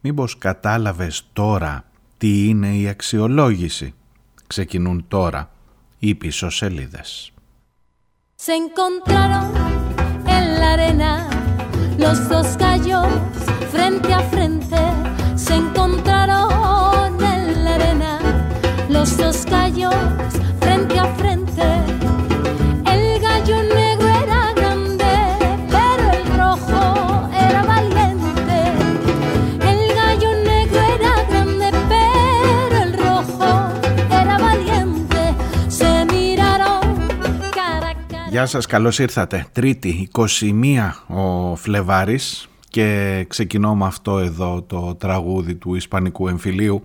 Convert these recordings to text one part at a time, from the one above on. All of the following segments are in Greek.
Μήπως κατάλαβες τώρα τι είναι η αξιολόγηση. Ξεκινούν τώρα οι πίσω σελίδες. Se encontraron en la arena los dos gallos frente a frente. Se encontraron en la arena los dos gallos frente a frente. Γεια σας, καλώς ήρθατε. Τρίτη, 21 ο Φλεβάρης και ξεκινώ με αυτό εδώ το τραγούδι του Ισπανικού εμφυλίου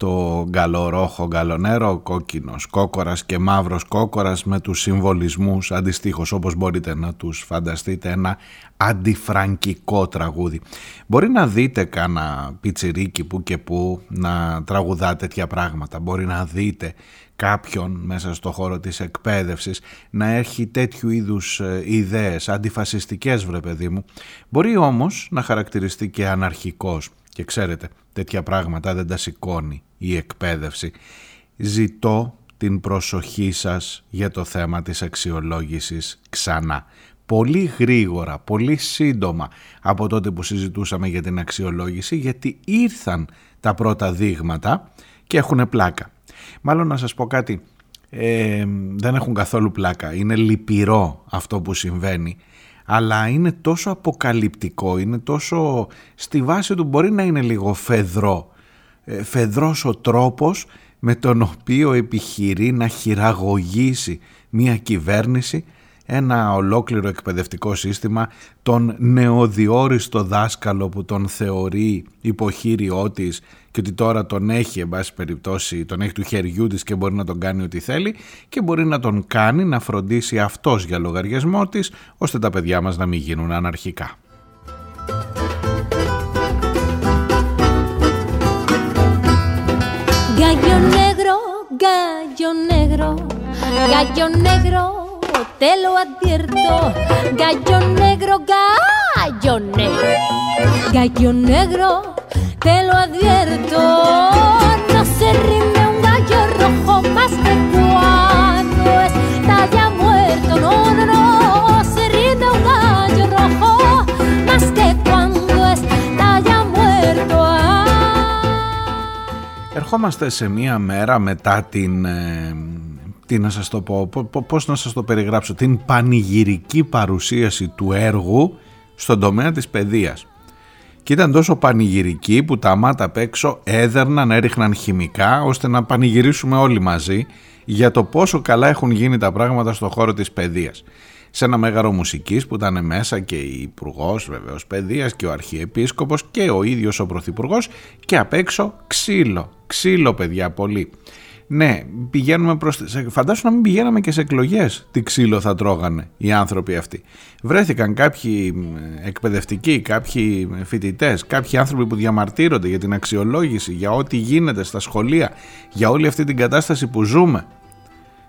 το γκαλορόχο γκαλονέρο, κόκκινος κόκορας και μαύρος κόκορας με τους συμβολισμούς αντιστοίχως όπως μπορείτε να τους φανταστείτε ένα αντιφραγκικό τραγούδι. Μπορεί να δείτε κάνα πιτσιρίκι που και που να τραγουδά τέτοια πράγματα. Μπορεί να δείτε κάποιον μέσα στο χώρο της εκπαίδευσης να έχει τέτοιου είδους ε, ιδέες αντιφασιστικές βρε παιδί μου. Μπορεί όμως να χαρακτηριστεί και αναρχικός και ξέρετε τέτοια πράγματα δεν τα σηκώνει η εκπαίδευση. Ζητώ την προσοχή σας για το θέμα της αξιολόγησης ξανά. Πολύ γρήγορα, πολύ σύντομα από τότε που συζητούσαμε για την αξιολόγηση γιατί ήρθαν τα πρώτα δείγματα και έχουν πλάκα. Μάλλον να σας πω κάτι, ε, δεν έχουν καθόλου πλάκα, είναι λυπηρό αυτό που συμβαίνει. Αλλά είναι τόσο αποκαλυπτικό, είναι τόσο στη βάση του μπορεί να είναι λίγο φεδρό. Ε, φεδρός ο τρόπος με τον οποίο επιχειρεί να χειραγωγήσει μια κυβέρνηση ένα ολόκληρο εκπαιδευτικό σύστημα, τον νεοδιόριστο δάσκαλο που τον θεωρεί υποχείριό της και ότι τώρα τον έχει, εν πάση περιπτώσει, τον έχει του χεριού της και μπορεί να τον κάνει ό,τι θέλει και μπορεί να τον κάνει να φροντίσει αυτός για λογαριασμό της, ώστε τα παιδιά μας να μην γίνουν αναρχικά. Gallo negro, gallo negro, gallo negro, te lo advierto. Gallo negro, gallo negro, gallo negro, te lo advierto. No se rinde un gallo rojo más que cuando está ya muerto. No, no, no, se rinde un gallo rojo más que cuando está ya muerto. Ah. Ερχόμαστε σε μία μέρα μετά την, ε, τι να σας το πω, πο- πο- πώς να σας το περιγράψω, την πανηγυρική παρουσίαση του έργου στον τομέα της παιδείας. Και ήταν τόσο πανηγυρική που τα μάτα απ' έξω έδερναν, έριχναν χημικά ώστε να πανηγυρίσουμε όλοι μαζί για το πόσο καλά έχουν γίνει τα πράγματα στον χώρο της παιδείας. Σε ένα μέγαρο μουσικής που ήταν μέσα και η υπουργός βεβαίως παιδείας και ο αρχιεπίσκοπος και ο ίδιος ο πρωθυπουργός και απ' έξω ξύλο, ξύλο παιδιά πολύ. Ναι, πηγαίνουμε προς... σε- Φαντάσου να μην πηγαίναμε και σε εκλογές τι ξύλο θα τρώγανε οι άνθρωποι αυτοί. Βρέθηκαν κάποιοι μ, εκπαιδευτικοί, κάποιοι φοιτητές, κάποιοι άνθρωποι που διαμαρτύρονται για την αξιολόγηση, για ό,τι γίνεται στα σχολεία, για όλη αυτή την κατάσταση που ζούμε.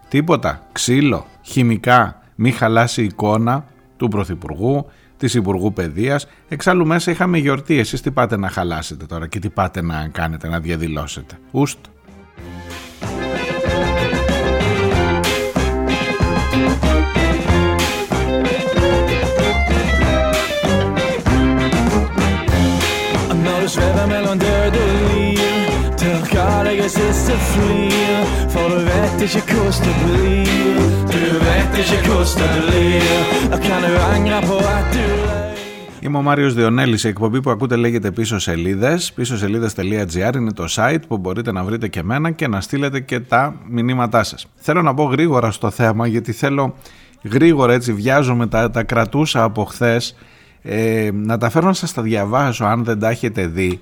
Τίποτα, ξύλο, χημικά, μη χαλάσει η εικόνα του Πρωθυπουργού, της Υπουργού Παιδείας. Εξάλλου μέσα είχαμε γιορτή, εσείς τι πάτε να χαλάσετε τώρα και τι πάτε να κάνετε, να διαδηλώσετε. Ουστ. Og når du svæver mellom død og liv Tørker deg i siste flir For du vet ikke hvordan det blir Du vet ikke hvordan det blir Og kan du angre på at du løy Είμαι ο Μάριος Διονέλης, η εκπομπή που ακούτε λέγεται πίσω σελίδες. Πίσω σελίδες.gr είναι το site που μπορείτε να βρείτε και εμένα και να στείλετε και τα μηνύματά σας. Θέλω να πω γρήγορα στο θέμα γιατί θέλω γρήγορα έτσι βιάζομαι τα, τα κρατούσα από χθες. Ε, να τα φέρω να σας τα διαβάσω αν δεν τα έχετε δει.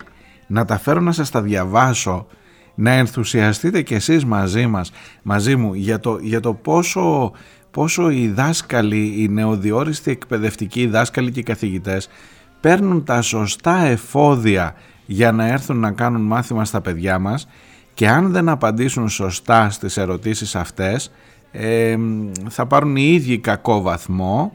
Να τα φέρω να σας τα διαβάσω να ενθουσιαστείτε κι εσείς μαζί μας, μαζί μου για το, για το πόσο, πόσο οι δάσκαλοι, οι νεοδιόριστοι εκπαιδευτικοί οι δάσκαλοι και οι καθηγητές παίρνουν τα σωστά εφόδια για να έρθουν να κάνουν μάθημα στα παιδιά μας και αν δεν απαντήσουν σωστά στις ερωτήσεις αυτές ε, θα πάρουν οι ίδιοι κακό βαθμό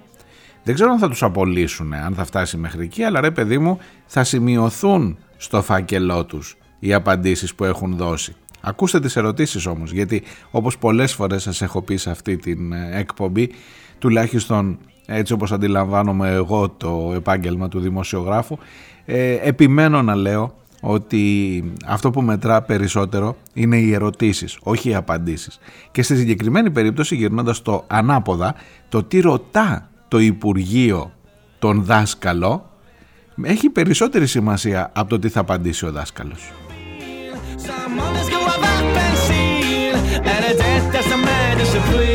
δεν ξέρω αν θα τους απολύσουν, αν θα φτάσει μέχρι εκεί, αλλά ρε παιδί μου θα σημειωθούν στο φάκελό τους οι απαντήσεις που έχουν δώσει. Ακούστε τις ερωτήσεις όμως, γιατί όπως πολλές φορές σας έχω πει σε αυτή την ε, εκπομπή, τουλάχιστον έτσι όπως αντιλαμβάνομαι εγώ το επάγγελμα του δημοσιογράφου, ε, επιμένω να λέω ότι αυτό που μετρά περισσότερο είναι οι ερωτήσεις, όχι οι απαντήσεις. Και στη συγκεκριμένη περίπτωση, γυρνώντας το ανάποδα, το τι ρωτά το Υπουργείο τον δάσκαλο έχει περισσότερη σημασία από το τι θα απαντήσει ο δάσκαλος. ζητούν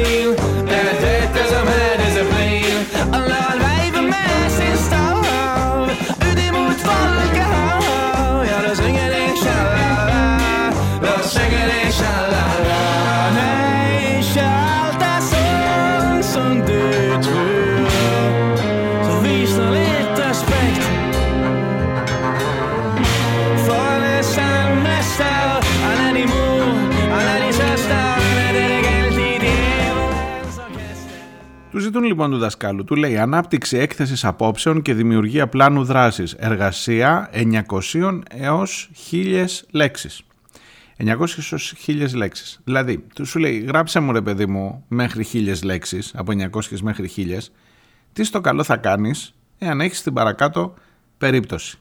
λοιπόν του δασκάλου. Του λέει ανάπτυξη έκθεσης απόψεων και δημιουργία πλάνου δράσης. Εργασία 900 έως 1000 λέξεις. 900 έως 1000 λέξεις. Δηλαδή, του σου λέει, γράψε μου ρε παιδί μου μέχρι 1000 λέξεις, από 900 μέχρι 1000, τι στο καλό θα κάνεις εάν έχεις την παρακάτω περίπτωση.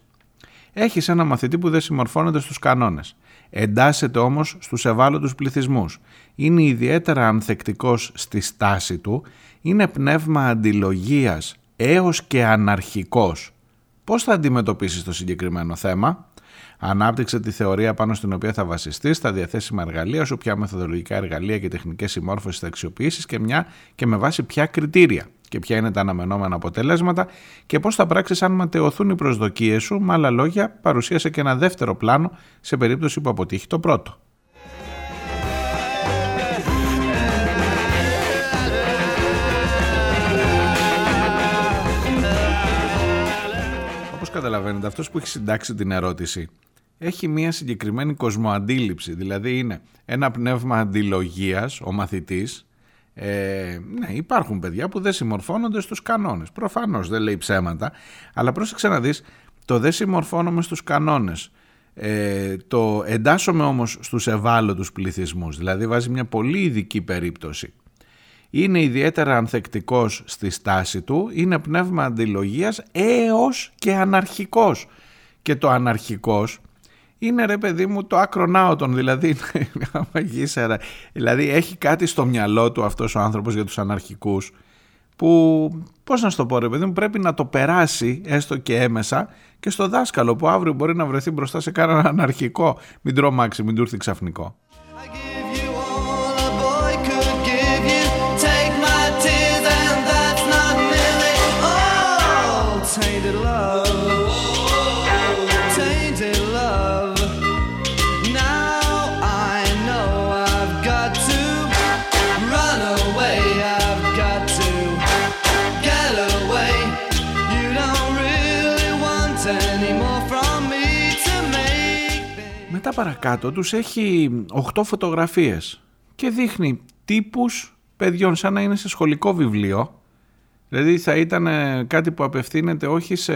Έχεις ένα μαθητή που δεν συμμορφώνεται στους κανόνες. Εντάσσεται όμως στους ευάλωτους πληθυσμούς. Είναι ιδιαίτερα ανθεκτικός στη στάση του είναι πνεύμα αντιλογίας έως και αναρχικός. Πώς θα αντιμετωπίσεις το συγκεκριμένο θέμα; Ανάπτυξε τη θεωρία πάνω στην οποία θα βασιστείς στα διαθέσιμα εργαλεία σου, ποια μεθοδολογικά εργαλεία και τεχνικές συμμόρφωσης θα αξιοποιήσεις και, μια, και με βάση ποια κριτήρια και ποια είναι τα αναμενόμενα αποτελέσματα και πώς θα πράξεις αν ματαιωθούν οι προσδοκίες σου. Με άλλα λόγια, παρουσίασε και ένα δεύτερο πλάνο σε περίπτωση που αποτύχει το πρώτο. Καταλαβαίνετε, αυτός που έχει συντάξει την ερώτηση έχει μια συγκεκριμένη κοσμοαντίληψη. Δηλαδή είναι ένα πνεύμα αντιλογίας, ο μαθητής. Ε, ναι, υπάρχουν παιδιά που δεν συμμορφώνονται στους κανόνες. Προφανώς δεν λέει ψέματα. Αλλά πρόσεξε να δεις, το δεν συμμορφώνομαι στους κανόνες. Ε, το εντάσσομαι όμως στους ευάλωτους πληθυσμούς. Δηλαδή βάζει μια πολύ ειδική περίπτωση είναι ιδιαίτερα ανθεκτικός στη στάση του, είναι πνεύμα αντιλογίας έως και αναρχικός. Και το αναρχικός είναι ρε παιδί μου το άκρονάωτον, δηλαδή μαγίσερα. Δηλαδή έχει κάτι στο μυαλό του αυτός ο άνθρωπος για τους αναρχικούς που πώς να στο πω ρε παιδί μου πρέπει να το περάσει έστω και έμεσα και στο δάσκαλο που αύριο μπορεί να βρεθεί μπροστά σε κανέναν αναρχικό μην τρομάξει, μην του έρθει ξαφνικό. Παρακάτω τους έχει 8 φωτογραφίες και δείχνει τύπους παιδιών σαν να είναι σε σχολικό βιβλίο. Δηλαδή θα ήταν ε, κάτι που απευθύνεται όχι σε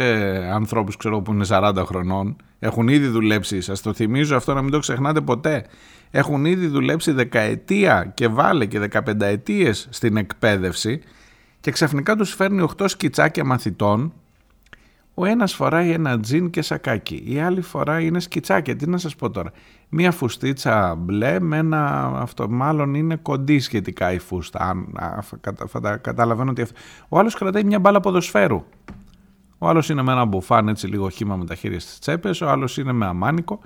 ανθρώπους ξέρω, που είναι 40 χρονών. Έχουν ήδη δουλέψει, σας το θυμίζω αυτό να μην το ξεχνάτε ποτέ. Έχουν ήδη δουλέψει δεκαετία και βάλε και 15 ετίες στην εκπαίδευση και ξαφνικά τους φέρνει 8 σκιτσάκια μαθητών ο ένας φοράει ένα τζιν και σακάκι, η άλλη φορά είναι σκιτσάκια. Τι να σας πω τώρα. Μία φουστίτσα μπλε με ένα, αυτό μάλλον είναι κοντή σχετικά η φούστα. Αν, καταλαβαίνω ότι αυτό. Ο άλλος κρατάει μια μπάλα ποδοσφαίρου. Ο άλλος είναι με ένα μπουφάν έτσι λίγο χύμα με τα χέρια στις τσέπες, ο άλλος είναι με αμάνικο.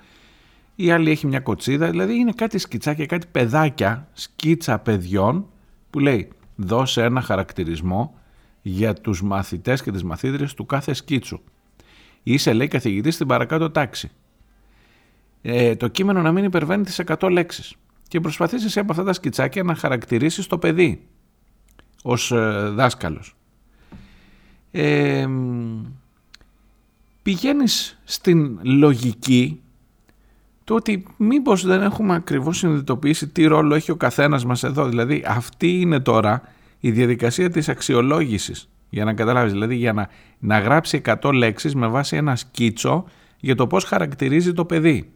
Η άλλη έχει μια κοτσίδα, δηλαδή είναι κάτι σκιτσάκια, κάτι παιδάκια, σκίτσα παιδιών που λέει δώσε ένα χαρακτηρισμό για τους μαθητές και τις μαθήτριες του κάθε σκίτσου. Είσαι λέει καθηγητής στην παρακάτω τάξη. Ε, το κείμενο να μην υπερβαίνει τις 100 λέξεις και προσπαθείς εσύ από αυτά τα σκιτσάκια να χαρακτηρίσεις το παιδί ως ε, δάσκαλος. Ε, πηγαίνεις στην λογική το ότι μήπως δεν έχουμε ακριβώς συνειδητοποιήσει τι ρόλο έχει ο καθένας μας εδώ. Δηλαδή αυτή είναι τώρα η διαδικασία της αξιολόγησης. Για να καταλάβεις, δηλαδή για να, να γράψει 100 λέξεις με βάση ένα σκίτσο για το πώς χαρακτηρίζει το παιδί.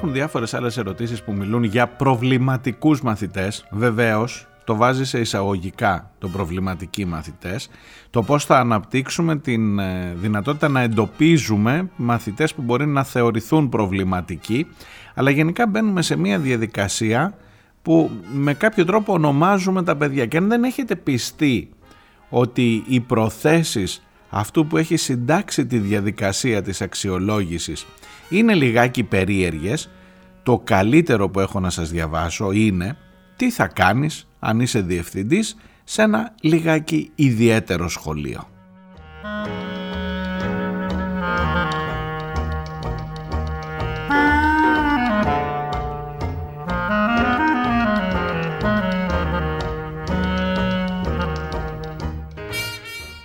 Υπάρχουν διάφορες άλλες ερωτήσεις που μιλούν για προβληματικούς μαθητές. Βεβαίως, το βάζει σε εισαγωγικά το προβληματικοί μαθητές. Το πώς θα αναπτύξουμε την ε, δυνατότητα να εντοπίζουμε μαθητές που μπορεί να θεωρηθούν προβληματικοί. Αλλά γενικά μπαίνουμε σε μια διαδικασία που με κάποιο τρόπο ονομάζουμε τα παιδιά. Και αν δεν έχετε πιστεί ότι οι προθέσεις αυτού που έχει συντάξει τη διαδικασία της αξιολόγησης είναι λιγάκι περίεργες, το καλύτερο που έχω να σας διαβάσω είναι τι θα κάνεις αν είσαι διευθυντής σε ένα λιγάκι ιδιαίτερο σχολείο.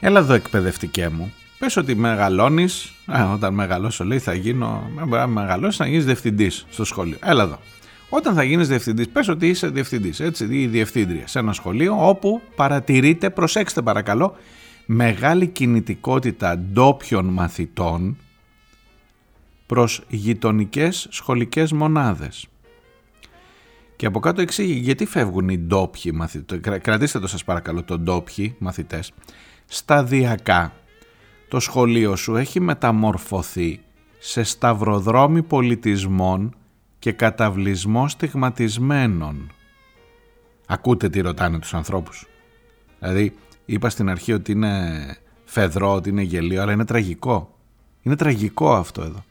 Έλα εδώ εκπαιδευτικέ μου. Πες ότι μεγαλώνεις, όταν μεγαλώσω λέει θα γίνω, αν μεγαλώσεις να γίνεις διευθυντής στο σχολείο. Έλα εδώ. Όταν θα γίνεις διευθυντής, πες ότι είσαι διευθυντής, έτσι, ή διευθύντριας σε ένα σχολείο όπου παρατηρείτε, προσέξτε παρακαλώ, μεγάλη κινητικότητα ντόπιων μαθητών προς γειτονικές σχολικές μονάδες. Και από κάτω εξήγει γιατί φεύγουν οι ντόπιοι μαθητές. Κρατήστε το σας παρακαλώ, το ντόπιοι μαθητές σταδιακά το σχολείο σου έχει μεταμορφωθεί σε σταυροδρόμι πολιτισμών και καταβλισμό στιγματισμένων. Ακούτε τι ρωτάνε τους ανθρώπους. Δηλαδή είπα στην αρχή ότι είναι φεδρό, ότι είναι γελίο, αλλά είναι τραγικό. Είναι τραγικό αυτό εδώ.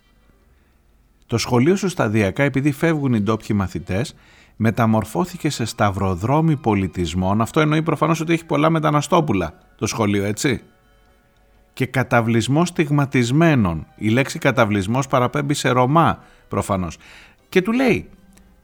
Το σχολείο σου σταδιακά επειδή φεύγουν οι ντόπιοι μαθητές μεταμορφώθηκε σε σταυροδρόμι πολιτισμών. Αυτό εννοεί προφανώς ότι έχει πολλά μεταναστόπουλα το σχολείο, έτσι. Και καταβλισμός στιγματισμένων. Η λέξη καταβλισμός παραπέμπει σε Ρωμά προφανώς. Και του λέει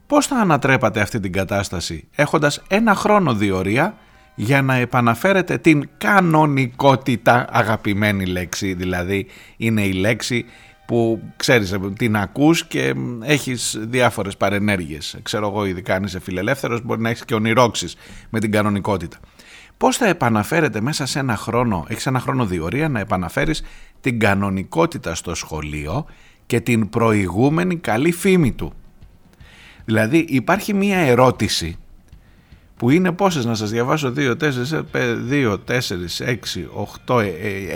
πώς θα ανατρέπατε αυτή την κατάσταση έχοντας ένα χρόνο διορία για να επαναφέρετε την κανονικότητα αγαπημένη λέξη δηλαδή είναι η λέξη που ξέρεις την ακούς και έχεις διάφορες παρενέργειες. Ξέρω εγώ ειδικά αν είσαι φιλελεύθερος μπορεί να έχεις και ονειρόξεις με την κανονικότητα. Πώς θα επαναφέρετε μέσα σε ένα χρόνο, έχεις ένα χρόνο διορία να επαναφέρεις την κανονικότητα στο σχολείο και την προηγούμενη καλή φήμη του; Δηλαδή υπάρχει μία ερώτηση που είναι πόσες να σας διαβάσω 2, 4, 2, 4, 6, 8,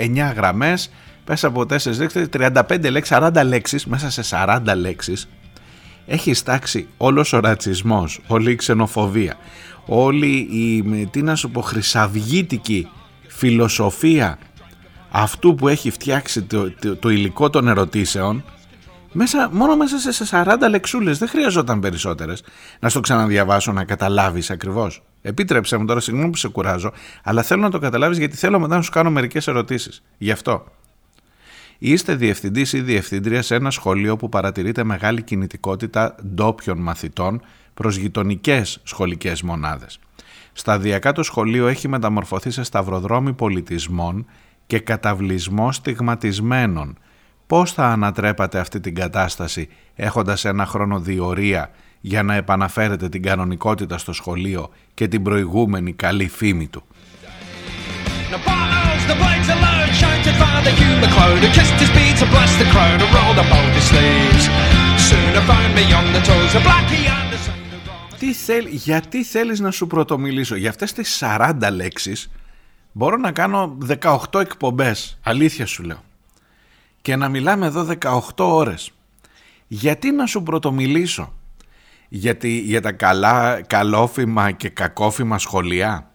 9 γραμμές πες από 4 λέξεις, 35 λέξεις, 40 λέξεις, μέσα σε 40 λέξεις έχει στάξει όλος ο ρατσισμός, όλη η ξενοφοβία, όλη η, τι να σου πω, χρυσαυγήτικη φιλοσοφία αυτού που έχει φτιάξει το, το, υλικό των ερωτήσεων μέσα, μόνο μέσα σε 40 λεξούλες, δεν χρειαζόταν περισσότερες να στο ξαναδιαβάσω να καταλάβεις ακριβώς. Επίτρεψε μου τώρα, συγγνώμη που σε κουράζω, αλλά θέλω να το καταλάβεις γιατί θέλω μετά να σου κάνω μερικές ερωτήσεις. Γι' αυτό. Είστε διευθυντής ή διευθύντριας σε ένα σχολείο που παρατηρείται μεγάλη κινητικότητα ντόπιων μαθητών προς γειτονικές σχολικές μονάδες. Σταδιακά το σχολείο έχει μεταμορφωθεί σε σταυροδρόμι πολιτισμών και καταβλισμό στιγματισμένων. Πώς θα ανατρέπατε αυτή την κατάσταση έχοντας ένα χρόνο διορία για να επαναφέρετε την κανονικότητα στο σχολείο και την προηγούμενη καλή φήμη του; The blades alone shouted Father Hugh McLeod Who kissed his beads and blessed the crowd And rolled up all his sleeves. Soon I found me on the toes of Blackie and the sound of Τι θέλ, γιατί θέλεις να σου πρωτομιλήσω; Για αυτές τις 40 λέξεις Μπορώ να κάνω 18 εκπομπές. Αλήθεια σου λέω. Και να μιλάμε εδώ 18 ώρες. Γιατί να σου πρωτομιλήσω; Γιατί για τα καλά, καλόφημα και κακόφημα σχολεία;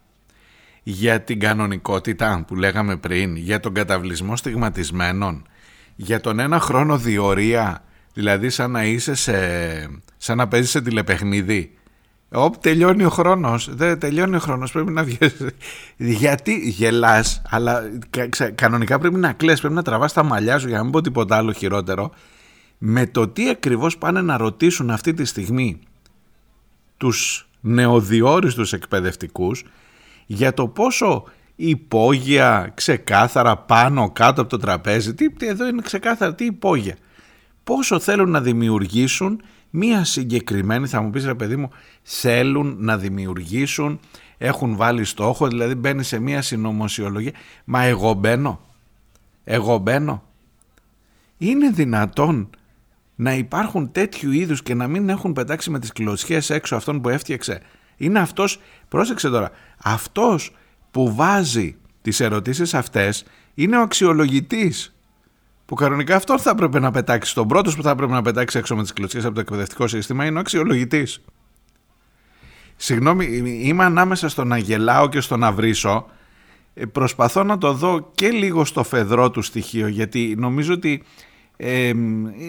Για την κανονικότητα που λέγαμε πριν, για τον καταβλισμό στιγματισμένων, για τον ένα χρόνο διορία, δηλαδή σαν να είσαι σε, σαν να παίζεις σε τηλεπαιχνίδι. Όπ, τελειώνει ο χρόνος, δεν τελειώνει ο χρόνος, πρέπει να βγεις. Γιατί γελάς, αλλά κανονικά πρέπει να κλαις, πρέπει να τραβάς τα μαλλιά σου για να μην πω τίποτα άλλο χειρότερο. Με το τι ακριβώς πάνε να ρωτήσουν αυτή τη στιγμή τους νεοδιόριστους εκπαιδευτικούς για το πόσο υπόγεια ξεκάθαρα πάνω κάτω από το τραπέζι. Τι, εδώ είναι ξεκάθαρα τι υπόγεια. Πόσο θέλουν να δημιουργήσουν μία συγκεκριμένη, θα μου πεις ρε παιδί μου, θέλουν να δημιουργήσουν, έχουν βάλει στόχο, δηλαδή μπαίνει σε μία συνωμοσιολογία. Μα εγώ μπαίνω, εγώ μπαίνω. Είναι δυνατόν να υπάρχουν τέτοιου είδους και να μην έχουν πετάξει με τις κλωτσιές έξω αυτόν που έφτιαξε. Είναι αυτός, πρόσεξε τώρα, αυτός που βάζει τις ερωτήσεις αυτές είναι ο αξιολογητής. Που κανονικά αυτό θα έπρεπε να πετάξει. Τον πρώτος που θα έπρεπε να πετάξει έξω με τις κλωτσιές από το εκπαιδευτικό σύστημα είναι ο αξιολογητής. Συγγνώμη, είμαι ανάμεσα στο να γελάω και στο να βρίσω. Ε, προσπαθώ να το δω και λίγο στο φεδρό του στοιχείο γιατί νομίζω ότι ε,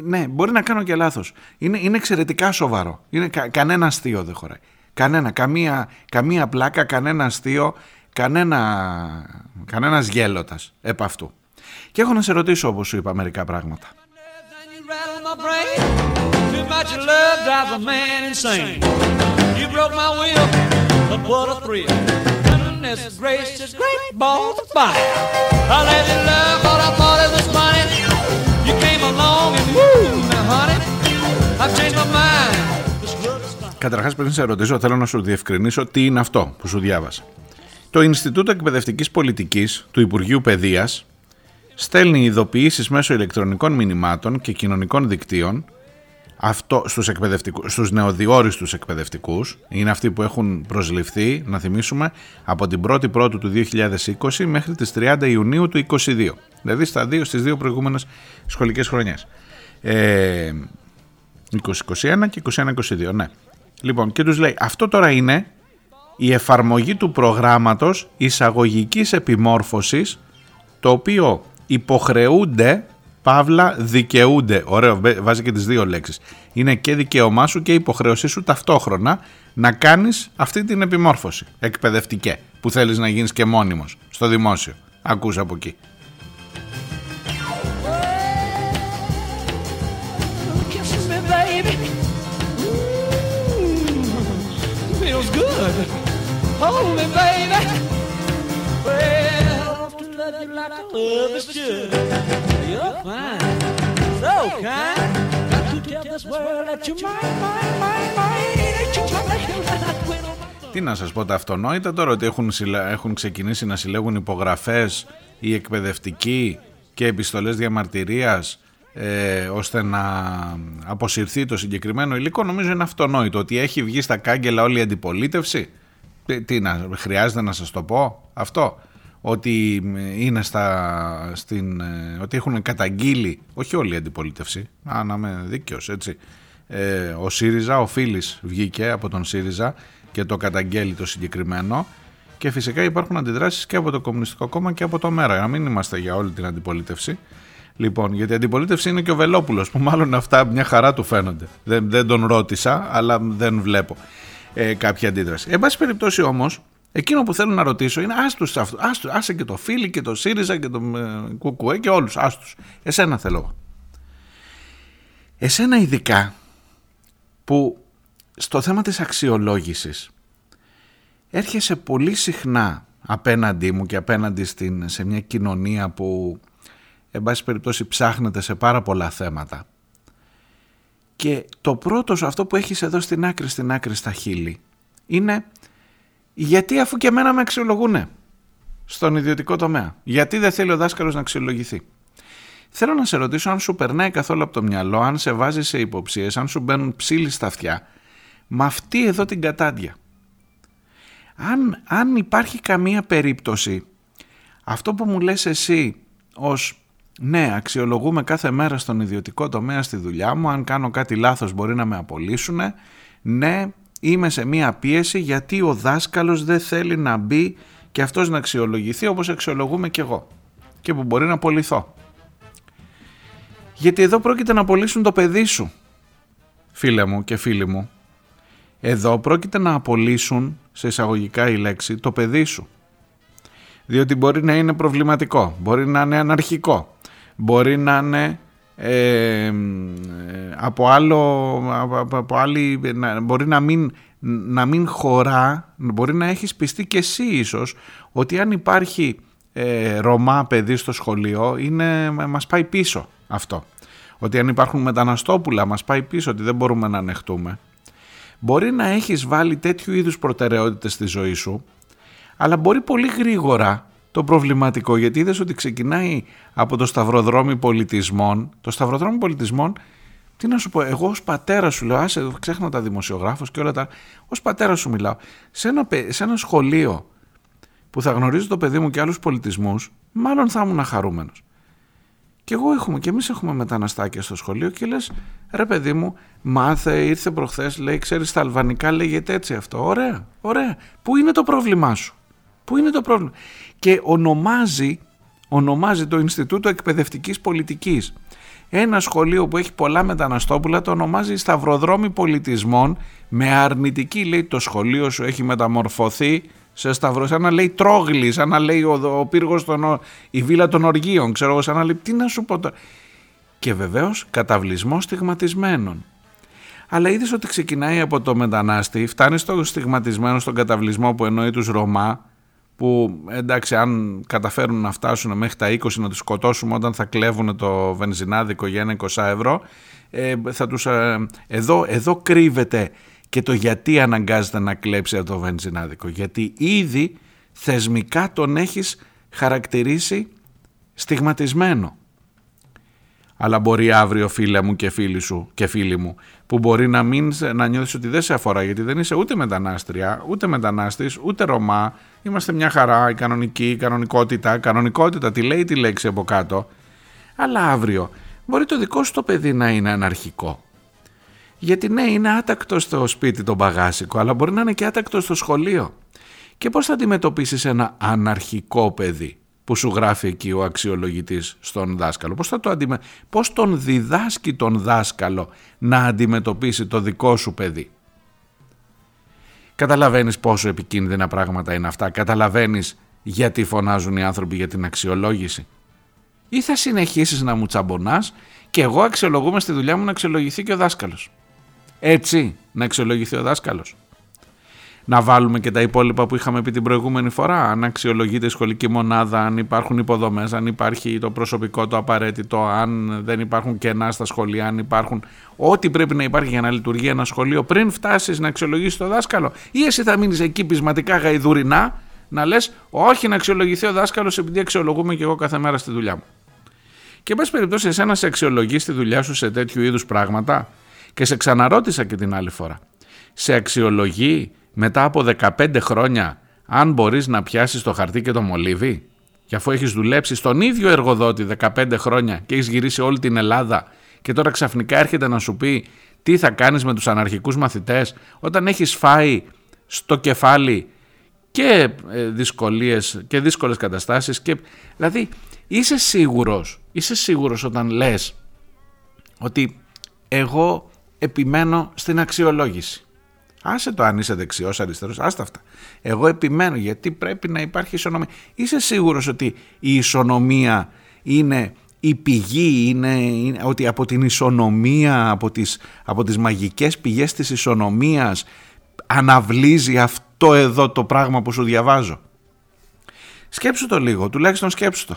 ναι, μπορεί να κάνω και λάθος. Είναι, είναι εξαιρετικά σοβαρό. Είναι κανένα αστείο δεν χωράει. Κανένα, καμία, καμία πλάκα, κανένα αστείο, κανένα, κανένας γέλωτας επ' αυτού. Και έχω να σε ρωτήσω όπως σου είπα μερικά πράγματα. Καταρχάς πριν σε ρωτήσω θέλω να σου διευκρινίσω τι είναι αυτό που σου διάβασα. Το Ινστιτούτο Εκπαιδευτικής Πολιτικής του Υπουργείου Παιδείας στέλνει ειδοποιήσεις μέσω ηλεκτρονικών μηνυμάτων και κοινωνικών δικτύων αυτό στους, εκπαιδευτικούς, στους νεοδιόριστους εκπαιδευτικούς είναι αυτοί που έχουν προσληφθεί, να θυμίσουμε, από την 1η Πρώτου του 2020 μέχρι τις 30 Ιουνίου του 2022. Δηλαδή στα δύο, στις δύο προηγούμενες σχολικές χρονιές. Ε, 2021 και 2021-2022, ναι. Λοιπόν, και τους λέει, αυτό τώρα είναι η εφαρμογή του προγράμματος εισαγωγικής επιμόρφωσης, το οποίο υποχρεούνται, παύλα δικαιούνται, ωραίο, βάζει και τις δύο λέξεις, είναι και δικαίωμά σου και υποχρέωσή σου ταυτόχρονα να κάνεις αυτή την επιμόρφωση, εκπαιδευτική, που θέλεις να γίνεις και μόνιμος στο δημόσιο. Ακούς από εκεί. Hold me, baby. Well, to love you like I love is should. You're fine, so kind. Got to tell this world that you're mine, mine, mine, mine. That you're mine. Τι να σας πω τα αυτονόητα τώρα ότι έχουν, έχουν ξεκινήσει να συλλέγουν υπογραφές οι εκπαιδευτικοί και επιστολές διαμαρτυρίας ε, ώστε να αποσυρθεί το συγκεκριμένο υλικό νομίζω είναι αυτονόητο ότι έχει βγει στα κάγκελα όλη η αντιπολίτευση. Τι να, χρειάζεται να σας το πω αυτό; Ότι είναι στα, στην, ε, ότι έχουν καταγγείλει όχι όλη η αντιπολίτευση αν να είμαι δίκαιος έτσι. Ε, ο ΣΥΡΙΖΑ, ο Φίλης βγήκε από τον ΣΥΡΙΖΑ και το καταγγέλει το συγκεκριμένο. Και φυσικά υπάρχουν αντιδράσεις και από το Κομμουνιστικό Κόμμα και από το ΜΕΡΑ για να μην είμαστε για όλη την αντιπολίτευση Λοιπόν, γιατί η αντιπολίτευση είναι και ο Βελόπουλος που μάλλον αυτά μια χαρά του φαίνονται. Δεν, δεν τον ρώτησα, αλλά δεν βλέπω ε, κάποια αντίδραση. Εν πάση περιπτώσει όμως, εκείνο που θέλω να ρωτήσω είναι άστους αυτού. άσε και το Φίλι και το ΣΥΡΙΖΑ και το ε, ΚΚΕ και όλους. Άστου. Εσένα θέλω. Εσένα ειδικά που στο θέμα της αξιολόγησης έρχεσαι πολύ συχνά απέναντί μου και απέναντι στην, σε μια κοινωνία που εν πάση περιπτώσει ψάχνεται σε πάρα πολλά θέματα και το πρώτο σου αυτό που έχεις εδώ στην άκρη στην άκρη στα χείλη είναι γιατί αφού και εμένα με αξιολογούνε στον ιδιωτικό τομέα. Γιατί δεν θέλει ο δάσκαλος να αξιολογηθεί. Θέλω να σε ρωτήσω αν σου περνάει καθόλου από το μυαλό, αν σε βάζει σε υποψίες, αν σου μπαίνουν ψήλοι στα αυτιά με αυτή εδώ την κατάντια. Αν, αν υπάρχει καμία περίπτωση αυτό που μου λες εσύ ως ναι, αξιολογούμε κάθε μέρα στον ιδιωτικό τομέα στη δουλειά μου. Αν κάνω κάτι λάθος μπορεί να με απολύσουν. Ναι, είμαι σε μία πίεση γιατί ο δάσκαλος δεν θέλει να μπει και αυτός να αξιολογηθεί όπως αξιολογούμε κι εγώ. Και που μπορεί να απολυθώ. Γιατί εδώ πρόκειται να απολύσουν το παιδί σου, φίλε μου και φίλοι μου. Εδώ πρόκειται να απολύσουν, σε εισαγωγικά η λέξη, το παιδί σου. Διότι μπορεί να είναι προβληματικό, μπορεί να είναι αναρχικό, μπορεί να είναι ε, από άλλο, από, άλλη, μπορεί να μην, να μην χωρά, μπορεί να έχεις πιστεί και εσύ ίσως ότι αν υπάρχει ε, Ρωμά παιδί στο σχολείο είναι, μας πάει πίσω αυτό. Ότι αν υπάρχουν μεταναστόπουλα μας πάει πίσω ότι δεν μπορούμε να ανεχτούμε. Μπορεί να έχεις βάλει τέτοιου είδους προτεραιότητες στη ζωή σου αλλά μπορεί πολύ γρήγορα το προβληματικό γιατί είδες ότι ξεκινάει από το σταυροδρόμι πολιτισμών το σταυροδρόμι πολιτισμών τι να σου πω, εγώ ως πατέρα σου λέω, άσε ξέχνα τα δημοσιογράφος και όλα τα, ως πατέρα σου μιλάω, σε ένα, σε ένα σχολείο που θα γνωρίζει το παιδί μου και άλλους πολιτισμούς, μάλλον θα ήμουν χαρούμενος. Και εγώ έχουμε, και εμείς έχουμε μεταναστάκια στο σχολείο και λες, ρε παιδί μου, μάθε, ήρθε προχθές, λέει, ξέρεις, στα αλβανικά λέγεται έτσι αυτό. Ωραία, ωραία. Πού είναι το πρόβλημά σου; Πού είναι το πρόβλημα; Και ονομάζει, ονομάζει το Ινστιτούτο Εκπαιδευτικής Πολιτικής. Ένα σχολείο που έχει πολλά μεταναστόπουλα το ονομάζει Σταυροδρόμι Πολιτισμών με αρνητική λέει το σχολείο σου έχει μεταμορφωθεί σε σταυρό, σαν να λέει τρόγλι, σαν να λέει ο, ο πύργος των, η βίλα των οργείων, ξέρω εγώ, σαν να λέει τι να σου πω τώρα. Και βεβαίως καταβλισμό στιγματισμένων. Αλλά είδες ότι ξεκινάει από το μετανάστη, φτάνει στο στιγματισμένο στον καταβλισμό που εννοεί τους Ρωμά, που εντάξει αν καταφέρουν να φτάσουν μέχρι τα 20 να τους σκοτώσουμε όταν θα κλέβουν το βενζινάδικο για ένα 20 ευρώ ε, θα τους, ε, εδώ, εδώ κρύβεται και το γιατί αναγκάζεται να κλέψει αυτό το βενζινάδικο. Γιατί ήδη θεσμικά τον έχεις χαρακτηρίσει στιγματισμένο. Αλλά μπορεί αύριο φίλε μου και φίλοι σου και φίλοι μου που μπορεί να, μην, να νιώθεις ότι δεν σε αφορά γιατί δεν είσαι ούτε μετανάστρια, ούτε μετανάστης, ούτε Ρωμά. Είμαστε μια χαρά, η κανονική, η κανονικότητα, κανονικότητα, τι λέει τη λέξη από κάτω. Αλλά αύριο μπορεί το δικό σου το παιδί να είναι αναρχικό. Γιατί ναι, είναι άτακτο στο σπίτι το μπαγάσικο, αλλά μπορεί να είναι και άτακτο στο σχολείο. Και πώς θα αντιμετωπίσεις ένα αναρχικό παιδί; Που σου γράφει εκεί ο αξιολογητής στον δάσκαλο. Πώς, θα το αντιμε... Πώς τον διδάσκει τον δάσκαλο να αντιμετωπίσει το δικό σου παιδί; Καταλαβαίνεις πόσο επικίνδυνα πράγματα είναι αυτά; Καταλαβαίνεις γιατί φωνάζουν οι άνθρωποι για την αξιολόγηση; Ή θα συνεχίσεις να μου τσαμπονάς και εγώ αξιολογούμε στη δουλειά μου να αξιολογηθεί και ο δάσκαλος; Έτσι να αξιολογηθεί ο δάσκαλος; Να βάλουμε και τα υπόλοιπα που είχαμε πει την προηγούμενη φορά. Αν αξιολογείται η σχολική μονάδα, αν υπάρχουν υποδομές, αν υπάρχει το προσωπικό το απαραίτητο, αν δεν υπάρχουν κενά στα σχολεία, αν υπάρχουν ό,τι πρέπει να υπάρχει για να λειτουργεί ένα σχολείο πριν φτάσεις να αξιολογήσεις το δάσκαλο. Ή εσύ θα μείνεις εκεί πεισματικά γαϊδουρινά να λες, Όχι να αξιολογηθεί ο δάσκαλος επειδή αξιολογούμε και εγώ κάθε μέρα στη δουλειά μου. Και εν πάση περιπτώσει, εσένα σε αξιολογείς στη δουλειά σου σε τέτοιου είδους πράγματα; Και σε ξαναρώτησα και την άλλη φορά. Σε αξιολογεί μετά από 15 χρόνια αν μπορείς να πιάσεις το χαρτί και το μολύβι και αφού έχεις δουλέψει στον ίδιο εργοδότη 15 χρόνια και έχεις γυρίσει όλη την Ελλάδα και τώρα ξαφνικά έρχεται να σου πει τι θα κάνεις με τους αναρχικούς μαθητές όταν έχεις φάει στο κεφάλι και ε, δυσκολίες και δύσκολες καταστάσεις και δηλαδή είσαι σίγουρος, είσαι σίγουρος όταν λες ότι εγώ επιμένω στην αξιολόγηση. Άσε το αν είσαι δεξιός, αριστερός, άστα αυτά. Εγώ επιμένω γιατί πρέπει να υπάρχει ισονομία. Είσαι σίγουρος ότι η ισονομία είναι η πηγή, είναι, ότι από την ισονομία, από τις, από τις μαγικές πηγές της ισονομίας αναβλύζει αυτό εδώ το πράγμα που σου διαβάζω. Σκέψου το λίγο, τουλάχιστον σκέψου το.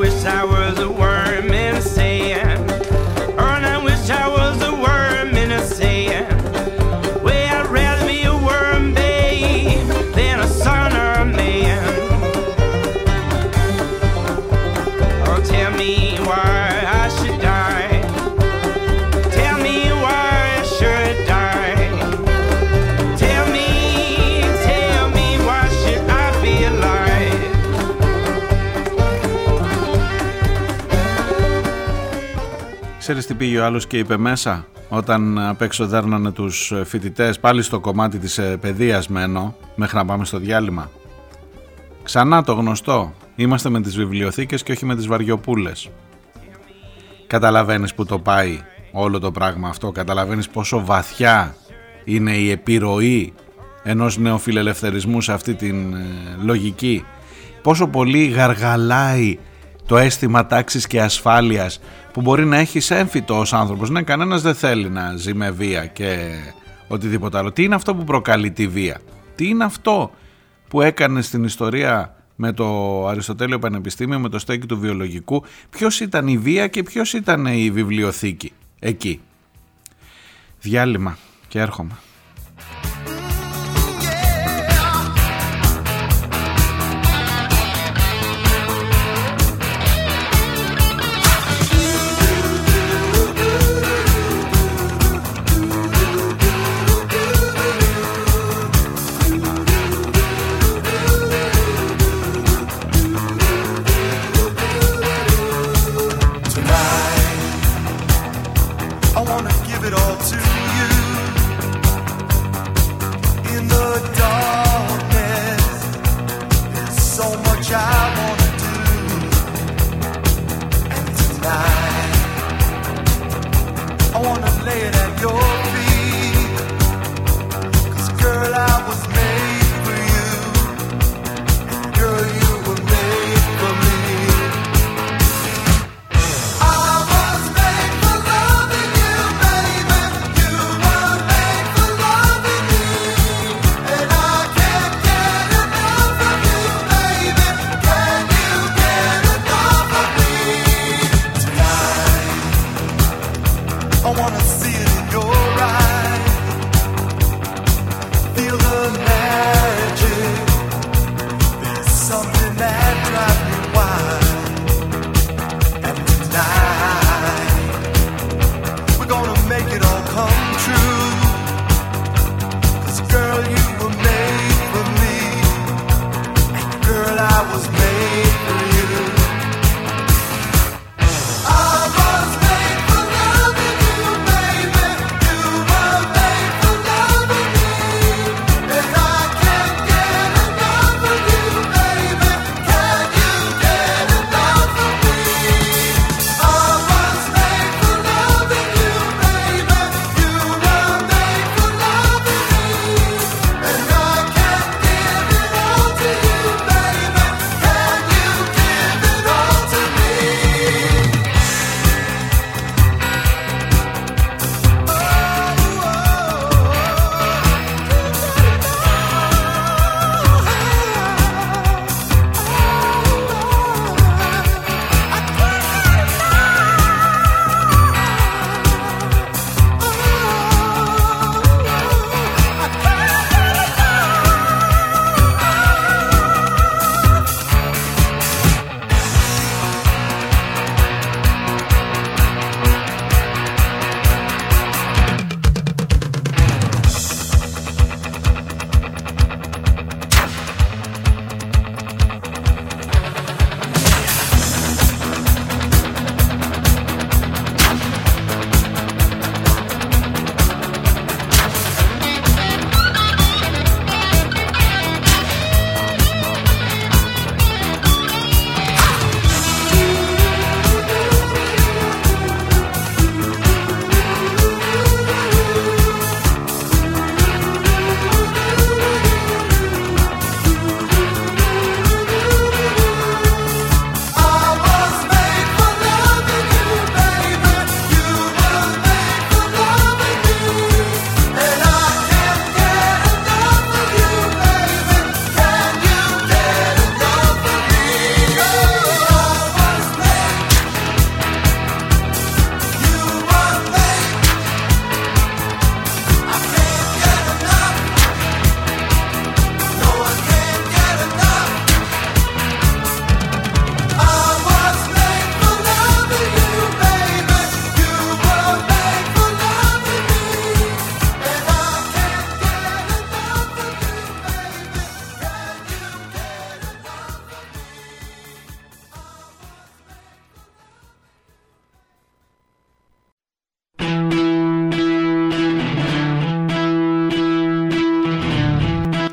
wish I was a worm. Τι πήγε ο άλλος και είπε μέσα όταν απ' έξω δέρνανε τους φοιτητές πάλι στο κομμάτι της ε, παιδείας μένω μέχρι να πάμε στο διάλειμμα. Ξανά το γνωστό, είμαστε με τις βιβλιοθήκες και όχι με τις βαριοπούλες. καταλαβαίνεις που το πάει όλο το πράγμα αυτό, καταλαβαίνεις πόσο βαθιά είναι η επιρροή ενός νεοφιλελευθερισμού σε αυτή την ε, λογική πόσο πολύ γαργαλάει το αίσθημα τάξης και ασφάλειας που μπορεί να έχει έμφυτο ως άνθρωπος. Ναι, κανένας δεν θέλει να ζει με βία και οτιδήποτε άλλο. Τι είναι αυτό που προκαλεί τη βία; Τι είναι αυτό που έκανε στην ιστορία με το Αριστοτέλειο Πανεπιστήμιο, με το στέκι του βιολογικού; Ποιος ήταν η βία και ποιος ήταν η βιβλιοθήκη εκεί; Διάλειμμα και έρχομαι. to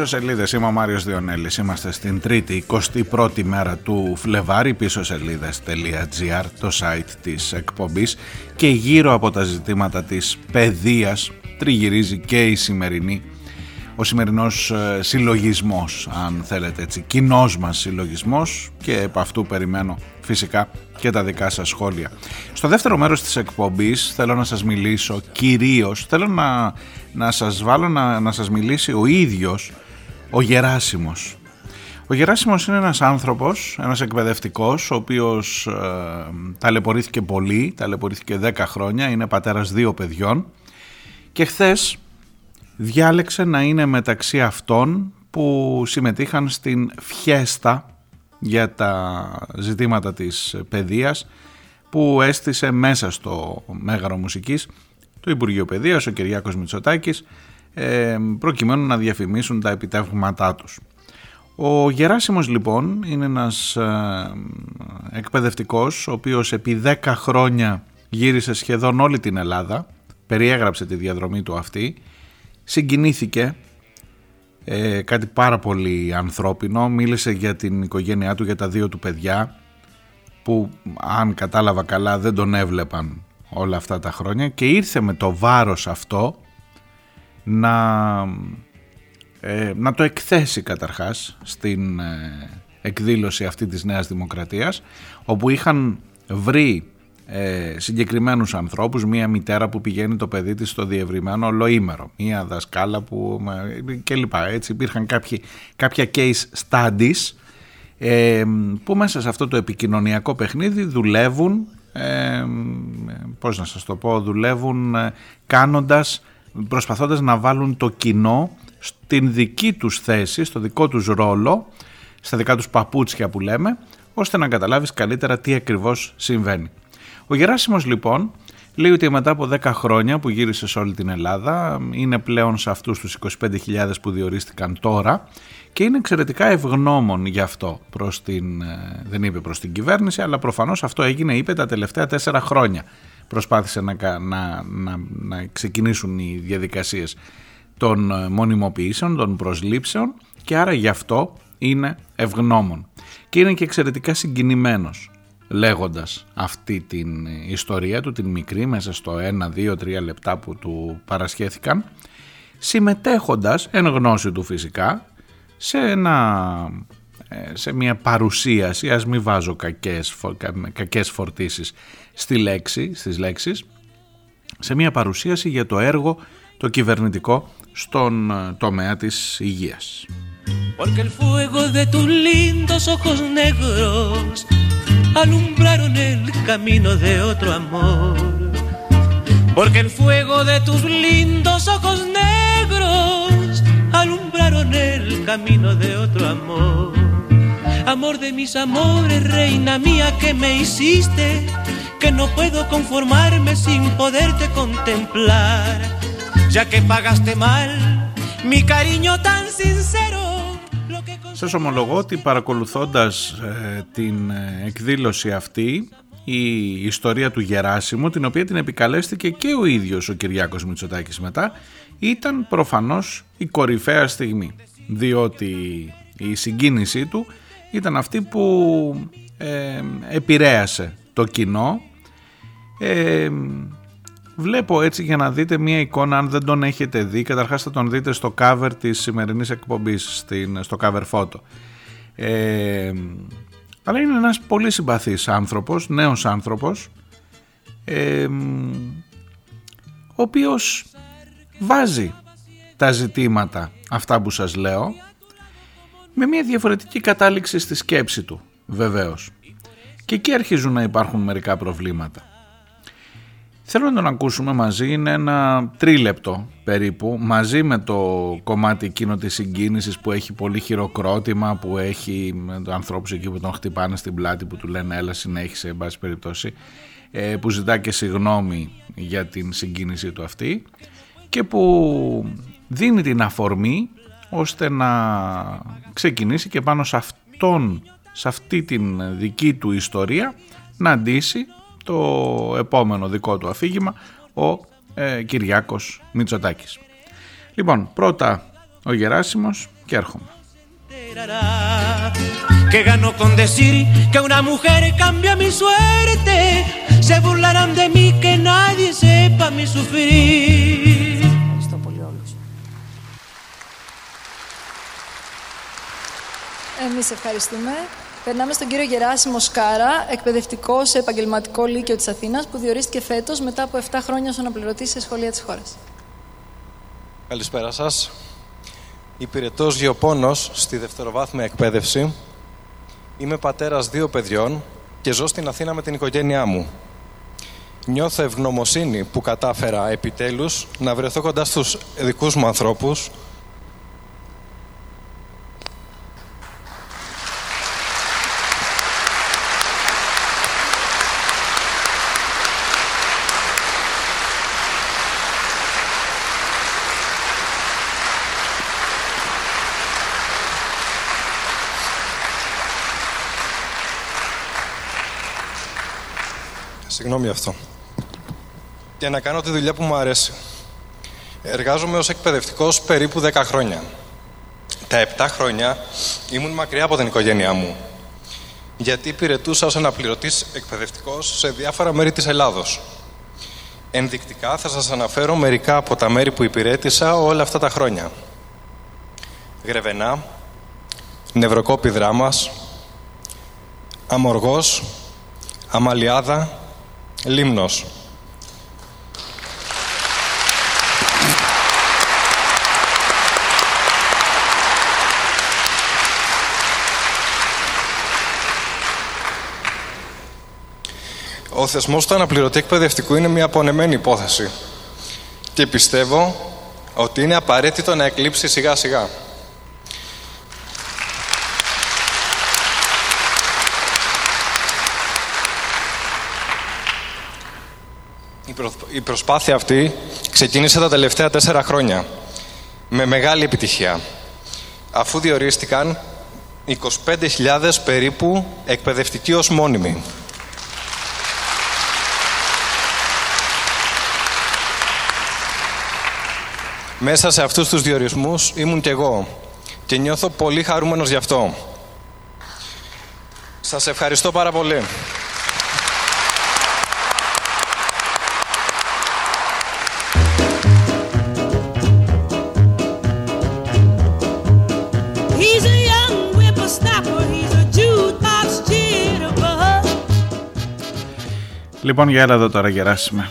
πίσω σελίδες. Είμαι ο Μάριος Διονέλης. Είμαστε στην τρίτη, 21η μέρα του Φλεβάρι. Πίσω σελίδε.gr, το site της εκπομπής. Και γύρω από τα ζητήματα της παιδείας τριγυρίζει και η σημερινή ο σημερινός ε, συλλογισμός αν θέλετε έτσι κοινός μας συλλογισμός και επ' αυτού περιμένω φυσικά και τα δικά σας σχόλια. Στο δεύτερο μέρος της εκπομπής θέλω να σας μιλήσω κυρίως, θέλω να, να σας βάλω να, να σας μιλήσει ο ίδιος ο Γεράσιμος. Ο Γεράσιμος είναι ένας άνθρωπος, ένας εκπαιδευτικός, ο οποίος ε, ταλαιπωρήθηκε πολύ, ταλαιπωρήθηκε 10 χρόνια, είναι πατέρας δύο παιδιών και χθες διάλεξε να είναι μεταξύ αυτών που συμμετείχαν στην φιέστα για τα ζητήματα της παιδείας που έστησε μέσα στο Μέγαρο Μουσικής το Υπουργείο Παιδείας, ο Κυριάκος Μητσοτάκης ε, προκειμένου να διαφημίσουν τα επιτεύγματά τους. Ο Γεράσιμος λοιπόν είναι ένας ε, εκπαιδευτικός ο οποίος επί 10 χρόνια γύρισε σχεδόν όλη την Ελλάδα, περιέγραψε τη διαδρομή του αυτή συγκινήθηκε ε, κάτι πάρα πολύ ανθρώπινο μίλησε για την οικογένειά του για τα δύο του παιδιά που αν κατάλαβα καλά δεν τον έβλεπαν όλα αυτά τα χρόνια και ήρθε με το βάρος αυτό να, ε, να το εκθέσει καταρχάς στην ε, εκδήλωση αυτή της Νέας Δημοκρατίας όπου είχαν βρει ε, συγκεκριμένους ανθρώπους, μία μητέρα που πηγαίνει το παιδί της στο διευρυμένο ολοήμερο, μία δασκάλα που και λοιπά. Έτσι υπήρχαν κάποιοι, κάποια case studies ε, που μέσα σε αυτό το επικοινωνιακό παιχνίδι δουλεύουν, ε, πώς να σας το πω, δουλεύουν ε, κάνοντας, προσπαθώντας να βάλουν το κοινό στην δική τους θέση, στο δικό τους ρόλο, στα δικά τους παπούτσια που λέμε, ώστε να καταλάβεις καλύτερα τι ακριβώς συμβαίνει. Ο Γεράσιμος λοιπόν λέει ότι μετά από 10 χρόνια που γύρισε σε όλη την Ελλάδα είναι πλέον σε αυτούς τους 25.000 που διορίστηκαν τώρα και είναι εξαιρετικά ευγνώμων γι' αυτό προς την, ε, δεν είπε προς την κυβέρνηση αλλά προφανώς αυτό έγινε είπε τα τελευταία 4 χρόνια προσπάθησε να, να, να, να ξεκινήσουν οι διαδικασίες των ε, μονιμοποιήσεων, των προσλήψεων και άρα γι' αυτό είναι ευγνώμων. Και είναι και εξαιρετικά συγκινημένος λέγοντας αυτή την ιστορία του, την μικρή μέσα στο 1, 2, 3 λεπτά που του παρασχέθηκαν, συμμετέχοντας, εν γνώση του φυσικά, σε, ένα, ε, σε μια παρουσίαση, ας μην βάζω κακές, κακές φορτίσεις στη λέξη, στις λέξεις, σε μια παρουσίαση για το έργο το κυβερνητικό στον ε, τομέα της υγείας. Porque el fuego de tus lindos ojos negros alumbraron el camino de otro amor. Porque el fuego de tus lindos ojos negros alumbraron el camino de otro amor. Amor de mis amores, reina mía que me hiciste, que no puedo conformarme sin poderte contemplar, ya que pagaste mal mi cariño tan sincero Σας ομολογώ ότι παρακολουθώντας ε, την ε, εκδήλωση αυτή η ιστορία του Γεράσιμου την οποία την επικαλέστηκε και ο ίδιος ο Κυριάκος Μητσοτάκης μετά ήταν προφανώς η κορυφαία στιγμή. Διότι η συγκίνησή του ήταν αυτή που ε, επηρέασε το κοινό. Ε, βλέπω έτσι για να δείτε μία εικόνα αν δεν τον έχετε δει. Καταρχάς θα τον δείτε στο cover της σημερινής εκπομπής, στην, στο cover photo. Ε, αλλά είναι ένας πολύ συμπαθής άνθρωπος, νέος άνθρωπος, ε, ο οποίος βάζει τα ζητήματα αυτά που σας λέω με μια διαφορετική κατάληξη στη σκέψη του βεβαίως. Και εκεί αρχίζουν να υπάρχουν μερικά προβλήματα. Θέλω να τον ακούσουμε μαζί είναι ένα τρίλεπτο περίπου μαζί με το κομμάτι εκείνο της συγκίνησης που έχει πολύ χειροκρότημα που έχει με ανθρώπους εκεί που τον χτυπάνε στην πλάτη που του λένε έλα συνέχισε εν πάση περιπτώσει ε, που ζητά και συγνώμη για την συγκίνησή του αυτή και που δίνει την αφορμή ώστε να ξεκινήσει και πάνω σε αυτόν σε αυτή την δική του ιστορία να αντίσει το επόμενο δικό του αφήγημα ο ε, Κυριάκος Μητσοτάκης. Λοιπόν, πρώτα ο Γεράσιμος και έρχομαι. Que gano con decir que una mujer cambia mi suerte. Se burlarán de mí que nadie sepa mi sufrir. Εμείς ευχαριστούμε. Περνάμε στον κύριο Γεράσιμο Σκάρα, εκπαιδευτικός σε επαγγελματικό λύκειο της Αθήνας, που διορίστηκε φέτος μετά από 7 χρόνια ως αναπληρωτής σε σχολεία της χώρας. Καλησπέρα σας. Υπηρετός Γεωπόνος στη δευτεροβάθμια εκπαίδευση. Είμαι πατέρας δύο παιδιών και ζω στην Αθήνα με την οικογένειά μου. Νιώθω ευγνωμοσύνη που κατάφερα επιτέλους να βρεθώ κοντά στους δικούς μου ανθρώπους Συγγνώμη αυτό. Για να κάνω τη δουλειά που μου αρέσει. Εργάζομαι ως εκπαιδευτικός περίπου 10 χρόνια. Τα 7 χρόνια ήμουν μακριά από την οικογένειά μου. Γιατί υπηρετούσα ως αναπληρωτής εκπαιδευτικός σε διάφορα μέρη της Ελλάδος. Ενδεικτικά θα σας αναφέρω μερικά από τα μέρη που υπηρέτησα όλα αυτά τα χρόνια. Γρεβενά, Νευροκόπη Δράμας, Αμοργός, Αμαλιάδα, Λίμνος. Ο θεσμός του αναπληρωτή εκπαιδευτικού είναι μια απονεμένη υπόθεση και πιστεύω ότι είναι απαραίτητο να εκλείψει σιγά σιγά. Η προσπάθεια αυτή ξεκίνησε τα τελευταία τέσσερα χρόνια με μεγάλη επιτυχία αφού διορίστηκαν 25.000 περίπου εκπαιδευτικοί ως μόνιμοι. Μέσα σε αυτούς τους διορισμούς ήμουν και εγώ και νιώθω πολύ χαρούμενος γι' αυτό. Σας ευχαριστώ πάρα πολύ. Λοιπόν, για έλα εδώ τώρα Γεράσιμε.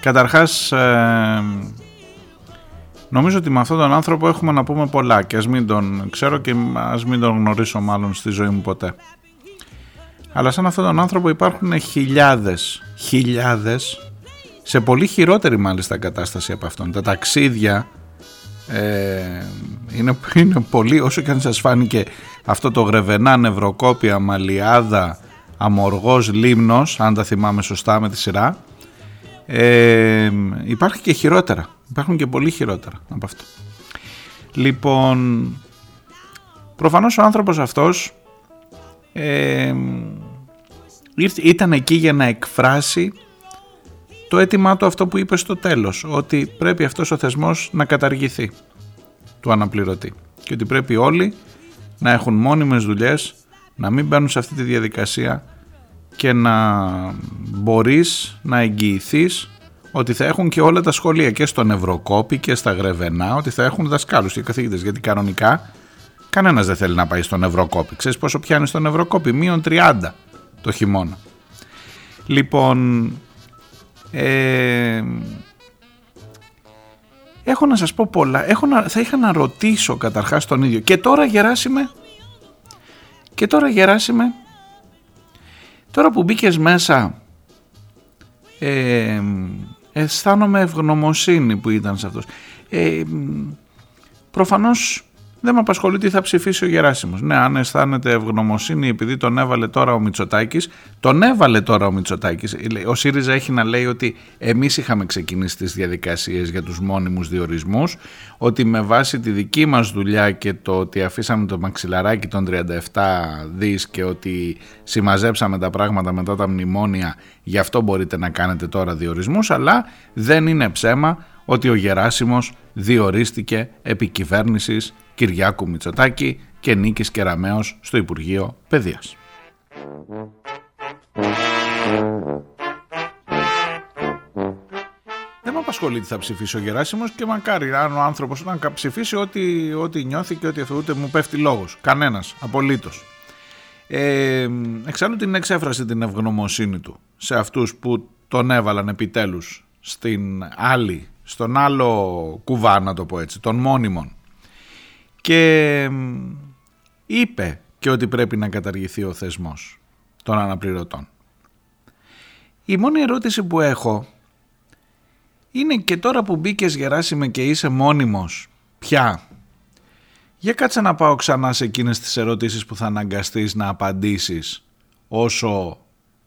Καταρχάς, ε, νομίζω ότι με αυτόν τον άνθρωπο έχουμε να πούμε πολλά και ας μην τον ξέρω και ας μην τον γνωρίσω μάλλον στη ζωή μου ποτέ. Αλλά σαν αυτόν τον άνθρωπο υπάρχουν χιλιάδες, χιλιάδες, σε πολύ χειρότερη μάλιστα κατάσταση από αυτόν. Τα ταξίδια ε, είναι, είναι πολύ, όσο και αν σας φάνηκε αυτό το γρεβενά, νευροκόπια, μαλιάδα, αμοργός λίμνος, αν τα θυμάμαι σωστά με τη σειρά, ε, υπάρχει και χειρότερα. Υπάρχουν και πολύ χειρότερα από αυτό. Λοιπόν, προφανώς ο άνθρωπος αυτός ε, ήταν εκεί για να εκφράσει το αίτημά του αυτό που είπε στο τέλος, ότι πρέπει αυτός ο θεσμός να καταργηθεί του αναπληρωτή και ότι πρέπει όλοι να έχουν μόνιμες δουλειές να μην μπαίνουν σε αυτή τη διαδικασία και να μπορείς να εγγυηθείς ότι θα έχουν και όλα τα σχολεία και στον Ευρωκόπη και στα Γρεβενά ότι θα έχουν δασκάλους και καθηγητές. Γιατί κανονικά κανένας δεν θέλει να πάει στον Ευρωκόπη. Ξέρεις πόσο πιάνει στον Ευρωκόπη; Μείον 30 το χειμώνα. Λοιπόν ε, έχω να σας πω πολλά. Έχω να, θα είχα να ρωτήσω καταρχάς τον ίδιο. Και τώρα Γεράσιμε και τώρα Γεράσιμε τώρα που μπήκες μέσα ε, αισθάνομαι ευγνωμοσύνη που ήταν σε αυτός. Ε, προφανώς δεν με απασχολεί τι θα ψηφίσει ο Γεράσιμος. Ναι, αν αισθάνεται ευγνωμοσύνη επειδή τον έβαλε τώρα ο Μητσοτάκης, τον έβαλε τώρα ο Μητσοτάκης. Ο ΣΥΡΙΖΑ έχει να λέει ότι εμείς είχαμε ξεκινήσει τις διαδικασίες για τους μόνιμους διορισμούς, ότι με βάση τη δική μας δουλειά και το ότι αφήσαμε το μαξιλαράκι των 37 δις και ότι συμμαζέψαμε τα πράγματα μετά τα μνημόνια, γι' αυτό μπορείτε να κάνετε τώρα διορισμούς, αλλά δεν είναι ψέμα ότι ο Γεράσιμος διορίστηκε επί κυβέρνησης Κυριάκου Μητσοτάκη και Νίκης Κεραμέως στο Υπουργείο Παιδείας. Δεν με απασχολεί τι θα ψηφίσει ο Γεράσιμος και μακάρι αν ο άνθρωπος να ψηφίσει ό,τι, ό,τι νιώθει και ό,τι ούτε μου πέφτει λόγος. Κανένας, απολύτως. Ε, εξάλλου την εξέφρασε την ευγνωμοσύνη του σε αυτούς που τον έβαλαν επιτέλους στην άλλη, στον άλλο κουβά να το πω έτσι, των μόνιμων και είπε και ότι πρέπει να καταργηθεί ο θεσμός των αναπληρωτών. Η μόνη ερώτηση που έχω είναι και τώρα που μπήκες Γεράσιμε και είσαι μόνιμος, πια, για κάτσε να πάω ξανά σε εκείνες τις ερωτήσεις που θα αναγκαστείς να απαντήσεις όσο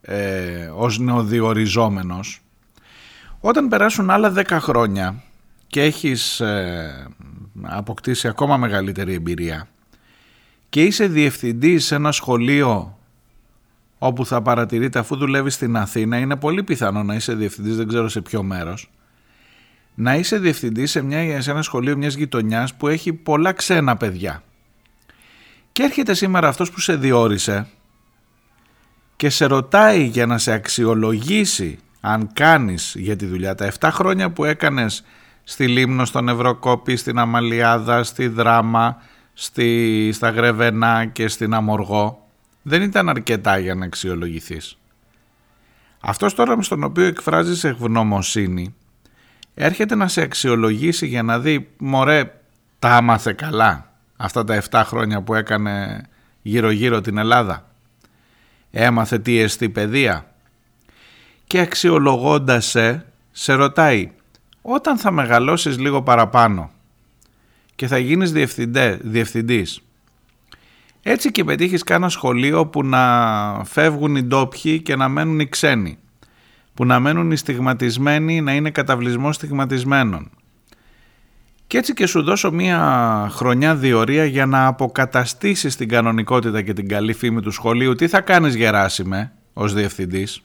ε, ως νεοδιοριζόμενος. Όταν περάσουν άλλα 10 χρόνια και έχεις ε, αποκτήσει ακόμα μεγαλύτερη εμπειρία. Και είσαι διευθυντής σε ένα σχολείο όπου θα παρατηρείτε αφού δουλεύεις στην Αθήνα είναι πολύ πιθανό να είσαι διευθυντής δεν ξέρω σε ποιο μέρος να είσαι διευθυντής σε, μια, σε ένα σχολείο μιας γειτονιάς που έχει πολλά ξένα παιδιά. Και έρχεται σήμερα αυτός που σε διόρισε και σε ρωτάει για να σε αξιολογήσει αν κάνεις για τη δουλειά τα 7 χρόνια που έκανες στη Λίμνο, στον Ευρωκόπη, στην Αμαλιάδα, στη Δράμα, στη, στα Γρεβενά και στην Αμοργό δεν ήταν αρκετά για να αξιολογηθείς. Αυτός τώρα στον οποίο εκφράζεις ευγνωμοσύνη έρχεται να σε αξιολογήσει για να δει μωρέ τα άμαθε καλά αυτά τα 7 χρόνια που έκανε γύρω γύρω την Ελλάδα. Έμαθε τι εστί παιδεία και αξιολογώντας σε, σε ρωτάει όταν θα μεγαλώσεις λίγο παραπάνω και θα γίνεις διευθυντέ, διευθυντής έτσι και πετύχεις κάνα σχολείο που να φεύγουν οι ντόπιοι και να μένουν οι ξένοι που να μένουν οι στιγματισμένοι να είναι καταβλισμός στιγματισμένων. Και έτσι και σου δώσω μία χρονιά διορία για να αποκαταστήσεις την κανονικότητα και την καλή φήμη του σχολείου. Τι θα κάνεις Γεράσιμε ως διευθυντής;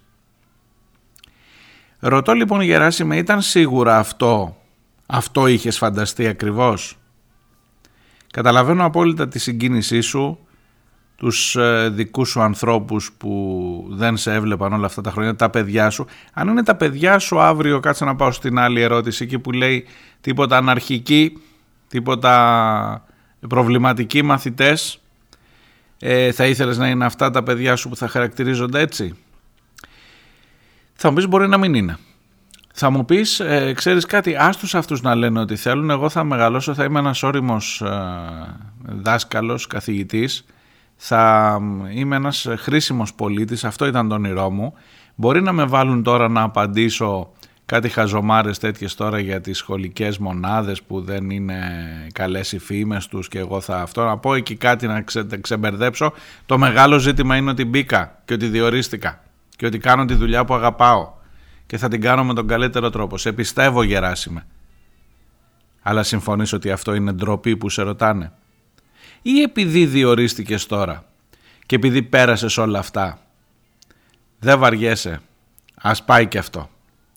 Ρωτώ λοιπόν Γεράσιμε, ήταν σίγουρα αυτό, αυτό είχες φανταστεί ακριβώς; Καταλαβαίνω απόλυτα τη συγκίνησή σου, τους ε, δικούς σου ανθρώπους που δεν σε έβλεπαν όλα αυτά τα χρόνια, τα παιδιά σου. Αν είναι τα παιδιά σου αύριο, κάτσε να πάω στην άλλη ερώτηση εκεί που λέει τίποτα αναρχικοί, τίποτα προβληματικοί μαθητές, ε, θα ήθελες να είναι αυτά τα παιδιά σου που θα χαρακτηρίζονται έτσι; Θα μου πεις μπορεί να μην είναι. Θα μου πεις, ε, ξέρεις κάτι, άστους αυτούς να λένε ότι θέλουν, εγώ θα μεγαλώσω, θα είμαι ένας όριμος ε, δάσκαλος, καθηγητής, θα είμαι ένας χρήσιμος πολίτης, αυτό ήταν το όνειρό μου. Μπορεί να με βάλουν τώρα να απαντήσω κάτι χαζομάρες τέτοιες τώρα για τις σχολικές μονάδες που δεν είναι καλές οι φήμες τους και εγώ θα αυτό να πω εκεί κάτι να ξε, ξεμπερδέψω. Το μεγάλο ζήτημα είναι ότι μπήκα και ότι διορίστηκα και ότι κάνω τη δουλειά που αγαπάω και θα την κάνω με τον καλύτερο τρόπο. Σε πιστεύω Γεράσιμε. Αλλά συμφωνείς ότι αυτό είναι ντροπή που σε ρωτάνε; Ή επειδή διορίστηκες τώρα και επειδή πέρασες όλα αυτά. Δεν βαριέσαι; Ας πάει και αυτό.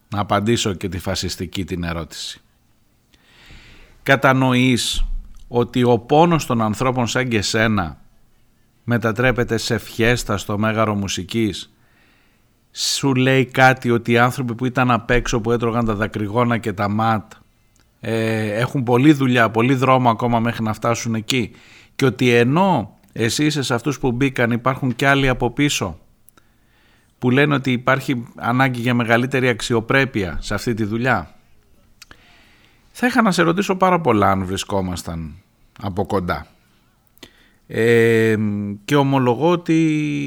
Να απαντήσω και τη φασιστική την ερώτηση. Κατανοείς ότι ο πόνος των ανθρώπων σαν και σένα μετατρέπεται σε φιέστα στο Μέγαρο Μουσικής. Σου λέει κάτι ότι οι άνθρωποι που ήταν απ' έξω που έτρωγαν τα δακρυγόνα και τα ματ ε, έχουν πολλή δουλειά, πολύ δρόμο ακόμα μέχρι να φτάσουν εκεί και ότι ενώ εσύ είσαι σε αυτούς που μπήκαν υπάρχουν και άλλοι από πίσω που λένε ότι υπάρχει ανάγκη για μεγαλύτερη αξιοπρέπεια σε αυτή τη δουλειά. Θα είχα να σε ρωτήσω πάρα πολλά αν βρισκόμασταν από κοντά. Ε, και ομολογώ ότι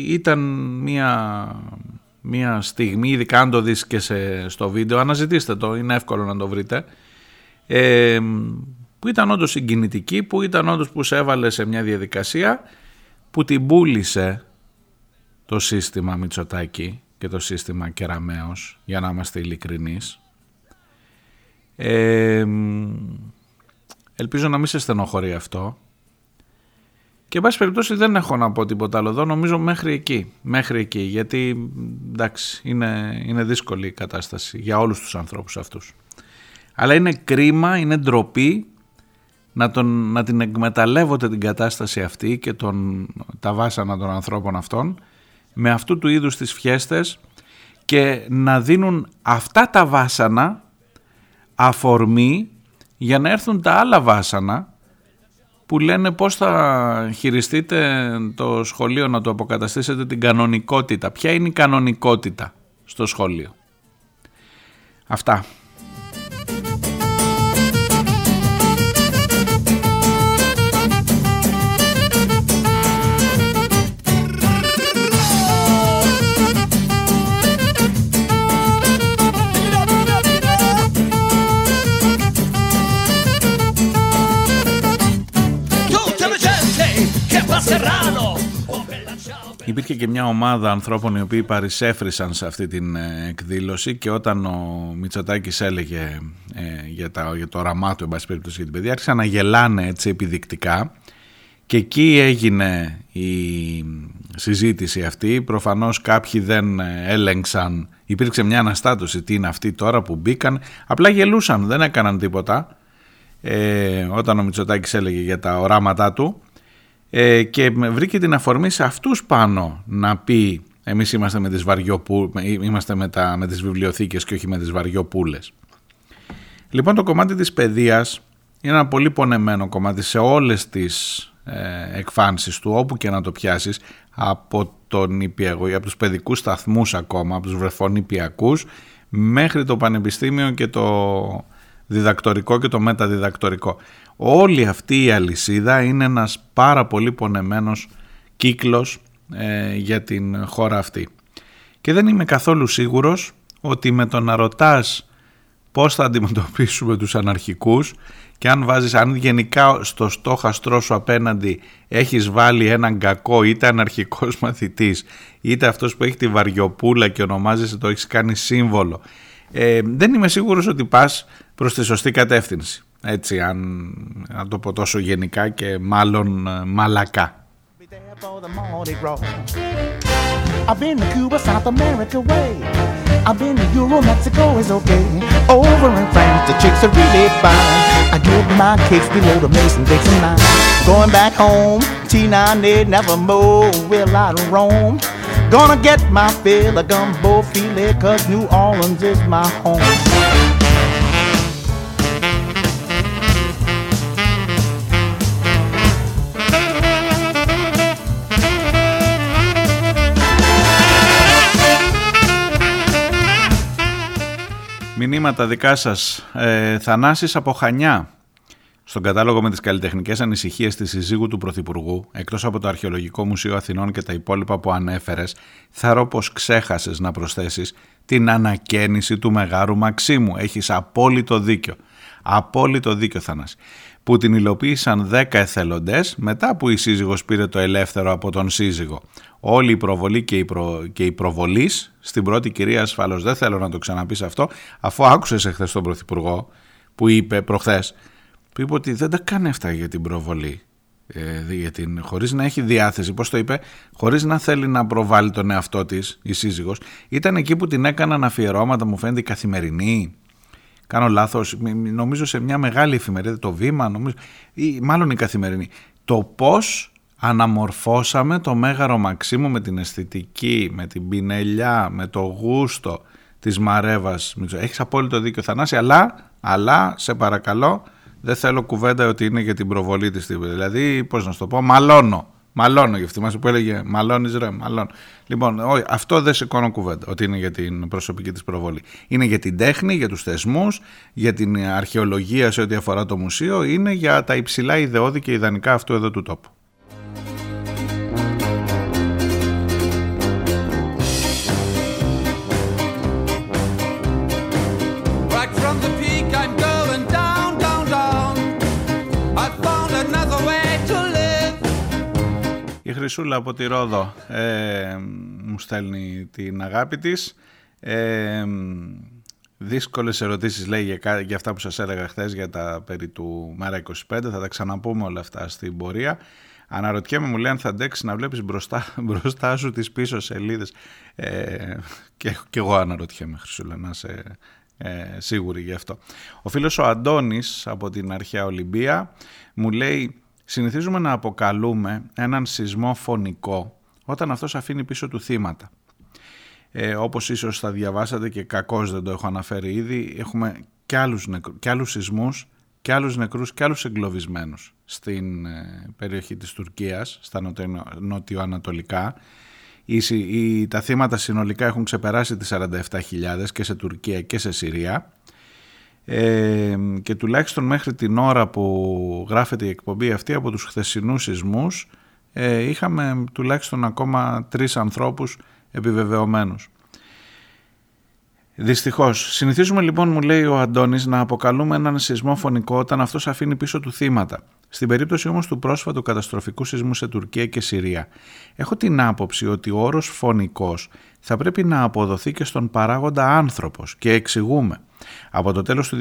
ήταν μια, μια στιγμή, ειδικά αν το δεις και σε, στο βίντεο, αναζητήστε το, είναι εύκολο να το βρείτε, ε, που ήταν όντως συγκινητική, που ήταν όντως που σε έβαλε σε μια διαδικασία που την πούλησε το σύστημα Μητσοτάκη και το σύστημα Κεραμέως, για να είμαστε ειλικρινείς. Ε, ελπίζω να μην σε στενοχωρεί αυτό. Και εν πάση περιπτώσει δεν έχω να πω τίποτα άλλο εδώ, νομίζω μέχρι εκεί. Μέχρι εκεί, γιατί εντάξει, είναι, είναι δύσκολη η κατάσταση για όλους τους ανθρώπους αυτούς. Αλλά είναι κρίμα, είναι ντροπή να, τον, να την εκμεταλλεύονται την κατάσταση αυτή και τον, τα βάσανα των ανθρώπων αυτών με αυτού του είδους τις φιέστες και να δίνουν αυτά τα βάσανα αφορμή για να έρθουν τα άλλα βάσανα που λένε πώς θα χειριστείτε το σχολείο να το αποκαταστήσετε την κανονικότητα. Ποια είναι η κανονικότητα στο σχολείο; Αυτά. Υπήρχε και μια ομάδα ανθρώπων οι οποίοι παρισέφρισαν σε αυτή την ε, εκδήλωση και όταν ο Μητσοτάκης έλεγε ε, για, τα, για το όραμά του, εν πάση περίπτωση για την παιδεία, άρχισαν να γελάνε έτσι επιδεικτικά. Και εκεί έγινε η συζήτηση αυτή. Προφανώς κάποιοι δεν ε, έλεγξαν, υπήρξε μια αναστάτωση. Τι είναι αυτοί τώρα που μπήκαν, απλά γελούσαν, δεν έκαναν τίποτα. Ε, όταν ο Μητσοτάκης έλεγε για τα οράματά του ε, και βρήκε την αφορμή σε αυτούς πάνω να πει εμείς είμαστε με τις, βαριοπού, είμαστε με, τα, με τις βιβλιοθήκες και όχι με τις βαριοπούλες. Λοιπόν το κομμάτι της παιδείας είναι ένα πολύ πονεμένο κομμάτι σε όλες τις ε, εκφάνσεις του όπου και να το πιάσεις από τον υπηαγωγή, από τους παιδικούς σταθμούς ακόμα, από τους βρεφονιπιακούς μέχρι το πανεπιστήμιο και το διδακτορικό και το μεταδιδακτορικό. Όλη αυτή η αλυσίδα είναι ένας πάρα πολύ πονεμένος κύκλος ε, για την χώρα αυτή. Και δεν είμαι καθόλου σίγουρος ότι με το να ρωτάς πώς θα αντιμετωπίσουμε τους αναρχικούς και αν βάζεις, αν γενικά στο στόχαστρό σου απέναντι έχεις βάλει έναν κακό είτε αναρχικός μαθητής είτε αυτός που έχει τη βαριοπούλα και ονομάζεσαι το έχεις κάνει σύμβολο ε, δεν είμαι σίγουρος ότι πας προς τη σωστή κατεύθυνση. Έτσι, αν, αν το πω τόσο γενικά και μάλλον ε, μαλακά. I've been to Cuba, South America way. I've been to Euro, Mexico is okay. Over in France, the chicks are really fine. I get my kicks below the Mason Dixon line. Going back home, T9 they never mow. Will I roam? Gonna get my fill of gumbo filet, cause New Orleans is my home. Μηνύματα δικά σας. Ε, Θανάσης από Χανιά. Στον κατάλογο με τις καλλιτεχνικές ανησυχίες της συζύγου του Πρωθυπουργού, εκτός από το Αρχαιολογικό Μουσείο Αθηνών και τα υπόλοιπα που ανέφερες, ρω πως ξέχασες να προσθέσεις την ανακαίνιση του Μεγάρου Μαξίμου. Έχεις απόλυτο δίκιο. Απόλυτο δίκιο Θανάση. Που την υλοποίησαν 10 εθελοντές μετά που η σύζυγος πήρε το ελεύθερο από τον σύζυγο. Όλη η προβολή και η, προ... και η προβολής στην πρώτη κυρία ασφαλώς δεν θέλω να το ξαναπείς αυτό αφού άκουσες εχθές τον Πρωθυπουργό που είπε προχθές που είπε ότι δεν τα κάνει αυτά για την προβολή. Ε, για την, χωρίς να έχει διάθεση, πώς το είπε, χωρίς να θέλει να προβάλλει τον εαυτό της η σύζυγος, ήταν εκεί που την έκαναν αφιερώματα, μου φαίνεται η καθημερινή, κάνω λάθος, νομίζω σε μια μεγάλη εφημερίδα, το βήμα, νομίζω, ή μάλλον η καθημερινή. Το πώς αναμορφώσαμε το Μέγαρο Μαξίμου με την αισθητική, με την πινελιά, με το γούστο της Μαρέβας. Έχεις απόλυτο δίκιο Θανάση, αλλά, αλλά σε παρακαλώ δεν θέλω κουβέντα ότι είναι για την προβολή της Δηλαδή, πώς να σου το πω, μαλώνω. Μαλώνω για αυτή που έλεγε Μαλώνεις ρε, μαλώνω. Λοιπόν, αυτό δεν σηκώνω κουβέντα ότι είναι για την προσωπική της προβολή. Είναι για την τέχνη, για τους θεσμούς, για την αρχαιολογία σε ό,τι αφορά το μουσείο, είναι για τα υψηλά ιδεώδη και ιδανικά αυτού εδώ του τόπου. Χρυσούλα από τη Ρόδο ε, μου στέλνει την αγάπη της. Ε, δύσκολες ερωτήσεις λέει για, για αυτά που σας έλεγα χθες για τα περί του Μέρα 25. Θα τα ξαναπούμε όλα αυτά στην πορεία. Αναρωτιέμαι μου λέει αν θα αντέξεις να βλέπεις μπροστά, μπροστά σου τις πίσω σελίδες. Ε, και, και εγώ αναρωτιέμαι Χρυσούλα να είσαι ε, σίγουρη γι' αυτό. Ο φίλος ο Αντώνης από την αρχαία Ολυμπία μου λέει Συνηθίζουμε να αποκαλούμε έναν σεισμό φωνικό όταν αυτός αφήνει πίσω του θύματα. Ε, όπως ίσως θα διαβάσατε και κακώς δεν το έχω αναφέρει ήδη, έχουμε και άλλους, νεκρού, και άλλους σεισμούς και άλλους νεκρούς και άλλους εγκλωβισμένους στην ε, περιοχή της Τουρκίας, στα νοτιοανατολικά. Οι, τα θύματα συνολικά έχουν ξεπεράσει τις 47.000 και σε Τουρκία και σε Συρία ε, και τουλάχιστον μέχρι την ώρα που γράφεται η εκπομπή αυτή από τους χθεσινούς σεισμούς ε, είχαμε τουλάχιστον ακόμα τρεις ανθρώπους επιβεβαιωμένους. Δυστυχώς. Συνηθίζουμε λοιπόν, μου λέει ο Αντώνης, να αποκαλούμε έναν σεισμό φωνικό όταν αυτός αφήνει πίσω του θύματα. Στην περίπτωση όμως του πρόσφατου καταστροφικού σεισμού σε Τουρκία και Συρία, έχω την άποψη ότι ο όρος φωνικός θα πρέπει να αποδοθεί και στον παράγοντα άνθρωπος και εξηγούμε. Από το τέλος του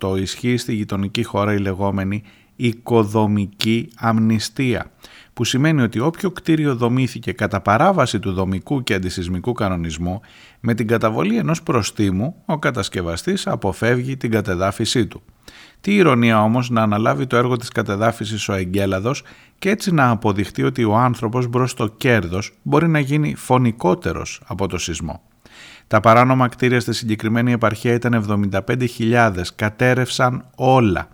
2018 ισχύει στη γειτονική χώρα η λεγόμενη οικοδομική αμνηστία που σημαίνει ότι όποιο κτίριο δομήθηκε κατά παράβαση του δομικού και αντισυσμικού κανονισμού με την καταβολή ενός προστίμου ο κατασκευαστής αποφεύγει την κατεδάφιση του. Τι ηρωνία όμως να αναλάβει το έργο της κατεδάφισης ο Εγκέλαδος και έτσι να αποδειχτεί ότι ο άνθρωπος μπρος στο κέρδος μπορεί να γίνει φωνικότερος από το σεισμό. Τα παράνομα κτίρια στη συγκεκριμένη επαρχία ήταν 75.000, κατέρευσαν όλα.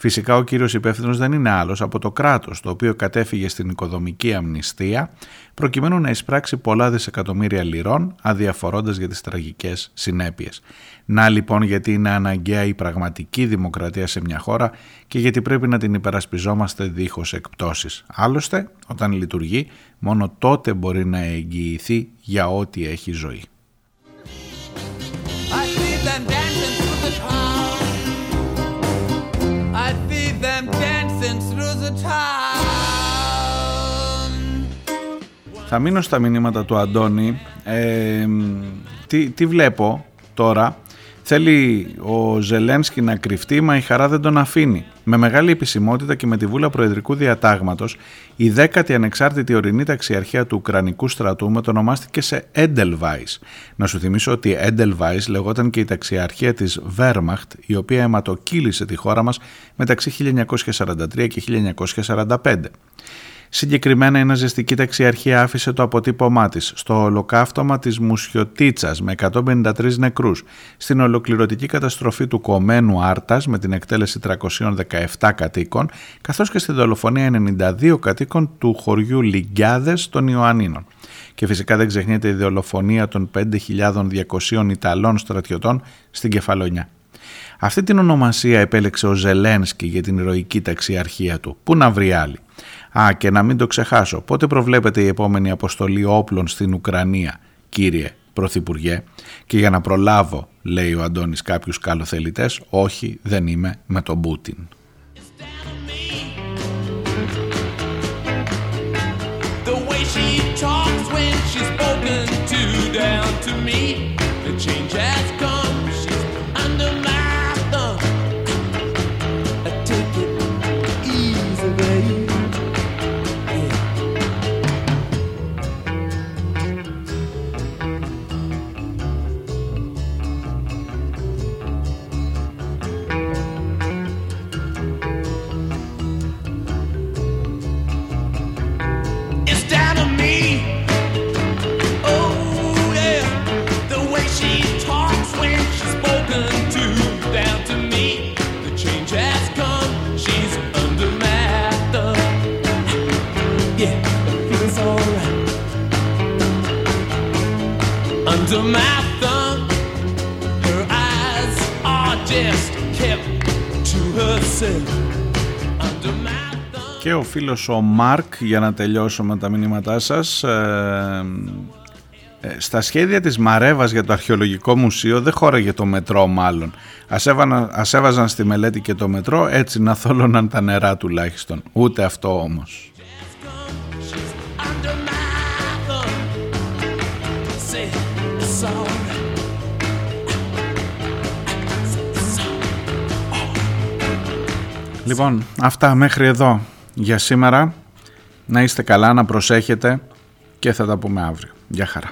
Φυσικά ο κύριος υπεύθυνος δεν είναι άλλος από το κράτος, το οποίο κατέφυγε στην οικοδομική αμνηστία, προκειμένου να εισπράξει πολλά δισεκατομμύρια λιρών, αδιαφορώντας για τις τραγικές συνέπειες. Να λοιπόν γιατί είναι αναγκαία η πραγματική δημοκρατία σε μια χώρα και γιατί πρέπει να την υπερασπιζόμαστε δίχως εκπτώσεις. Άλλωστε, όταν λειτουργεί, μόνο τότε μπορεί να εγγυηθεί για ό,τι έχει ζωή. Θα μείνω στα μηνύματα του Αντώνη. Ε, τι, τι βλέπω τώρα; Θέλει ο Ζελένσκι να κρυφτεί, μα η χαρά δεν τον αφήνει. Με μεγάλη επισημότητα και με τη βούλα Προεδρικού Διατάγματος, η δέκατη ανεξάρτητη ορεινή ταξιαρχία του Ουκρανικού στρατού μετονομάστηκε σε Edelweiss. Να σου θυμίσω ότι Edelweiss λεγόταν και η ταξιαρχία της Wehrmacht, η οποία αιματοκύλησε τη χώρα μας μεταξύ 1943 και 1945. Συγκεκριμένα η ναζιστική ταξιαρχία άφησε το αποτύπωμά της στο ολοκαύτωμα της Μουσιωτίτσας με 153 νεκρούς, στην ολοκληρωτική καταστροφή του κομμένου Άρτας με την εκτέλεση 317 κατοίκων, καθώς και στη δολοφονία 92 κατοίκων του χωριού Λιγκιάδες των Ιωαννίνων. Και φυσικά δεν ξεχνιέται η δολοφονία των 5.200 Ιταλών στρατιωτών στην Κεφαλονιά. Αυτή την ονομασία επέλεξε ο Ζελένσκι για την ηρωική ταξιαρχία του. Πού να βρει άλλη; Α, και να μην το ξεχάσω, πότε προβλέπεται η επόμενη αποστολή όπλων στην Ουκρανία, κύριε Πρωθυπουργέ, και για να προλάβω, λέει ο Αντώνης κάποιους καλοθελητές, όχι δεν είμαι με τον Πούτιν. Και ο φίλος ο Μάρκ, για να τελειώσω με τα μηνύματά σας, ε, ε, στα σχέδια της Μαρέβας για το αρχαιολογικό μουσείο δεν χώραγε το μετρό μάλλον. Ας, ας έβαζαν στη μελέτη και το μετρό έτσι να θόλωναν τα νερά τουλάχιστον. Ούτε αυτό όμως. Λοιπόν, αυτά μέχρι εδώ για σήμερα. Να είστε καλά, να προσέχετε και θα τα πούμε αύριο. Γεια χαρά.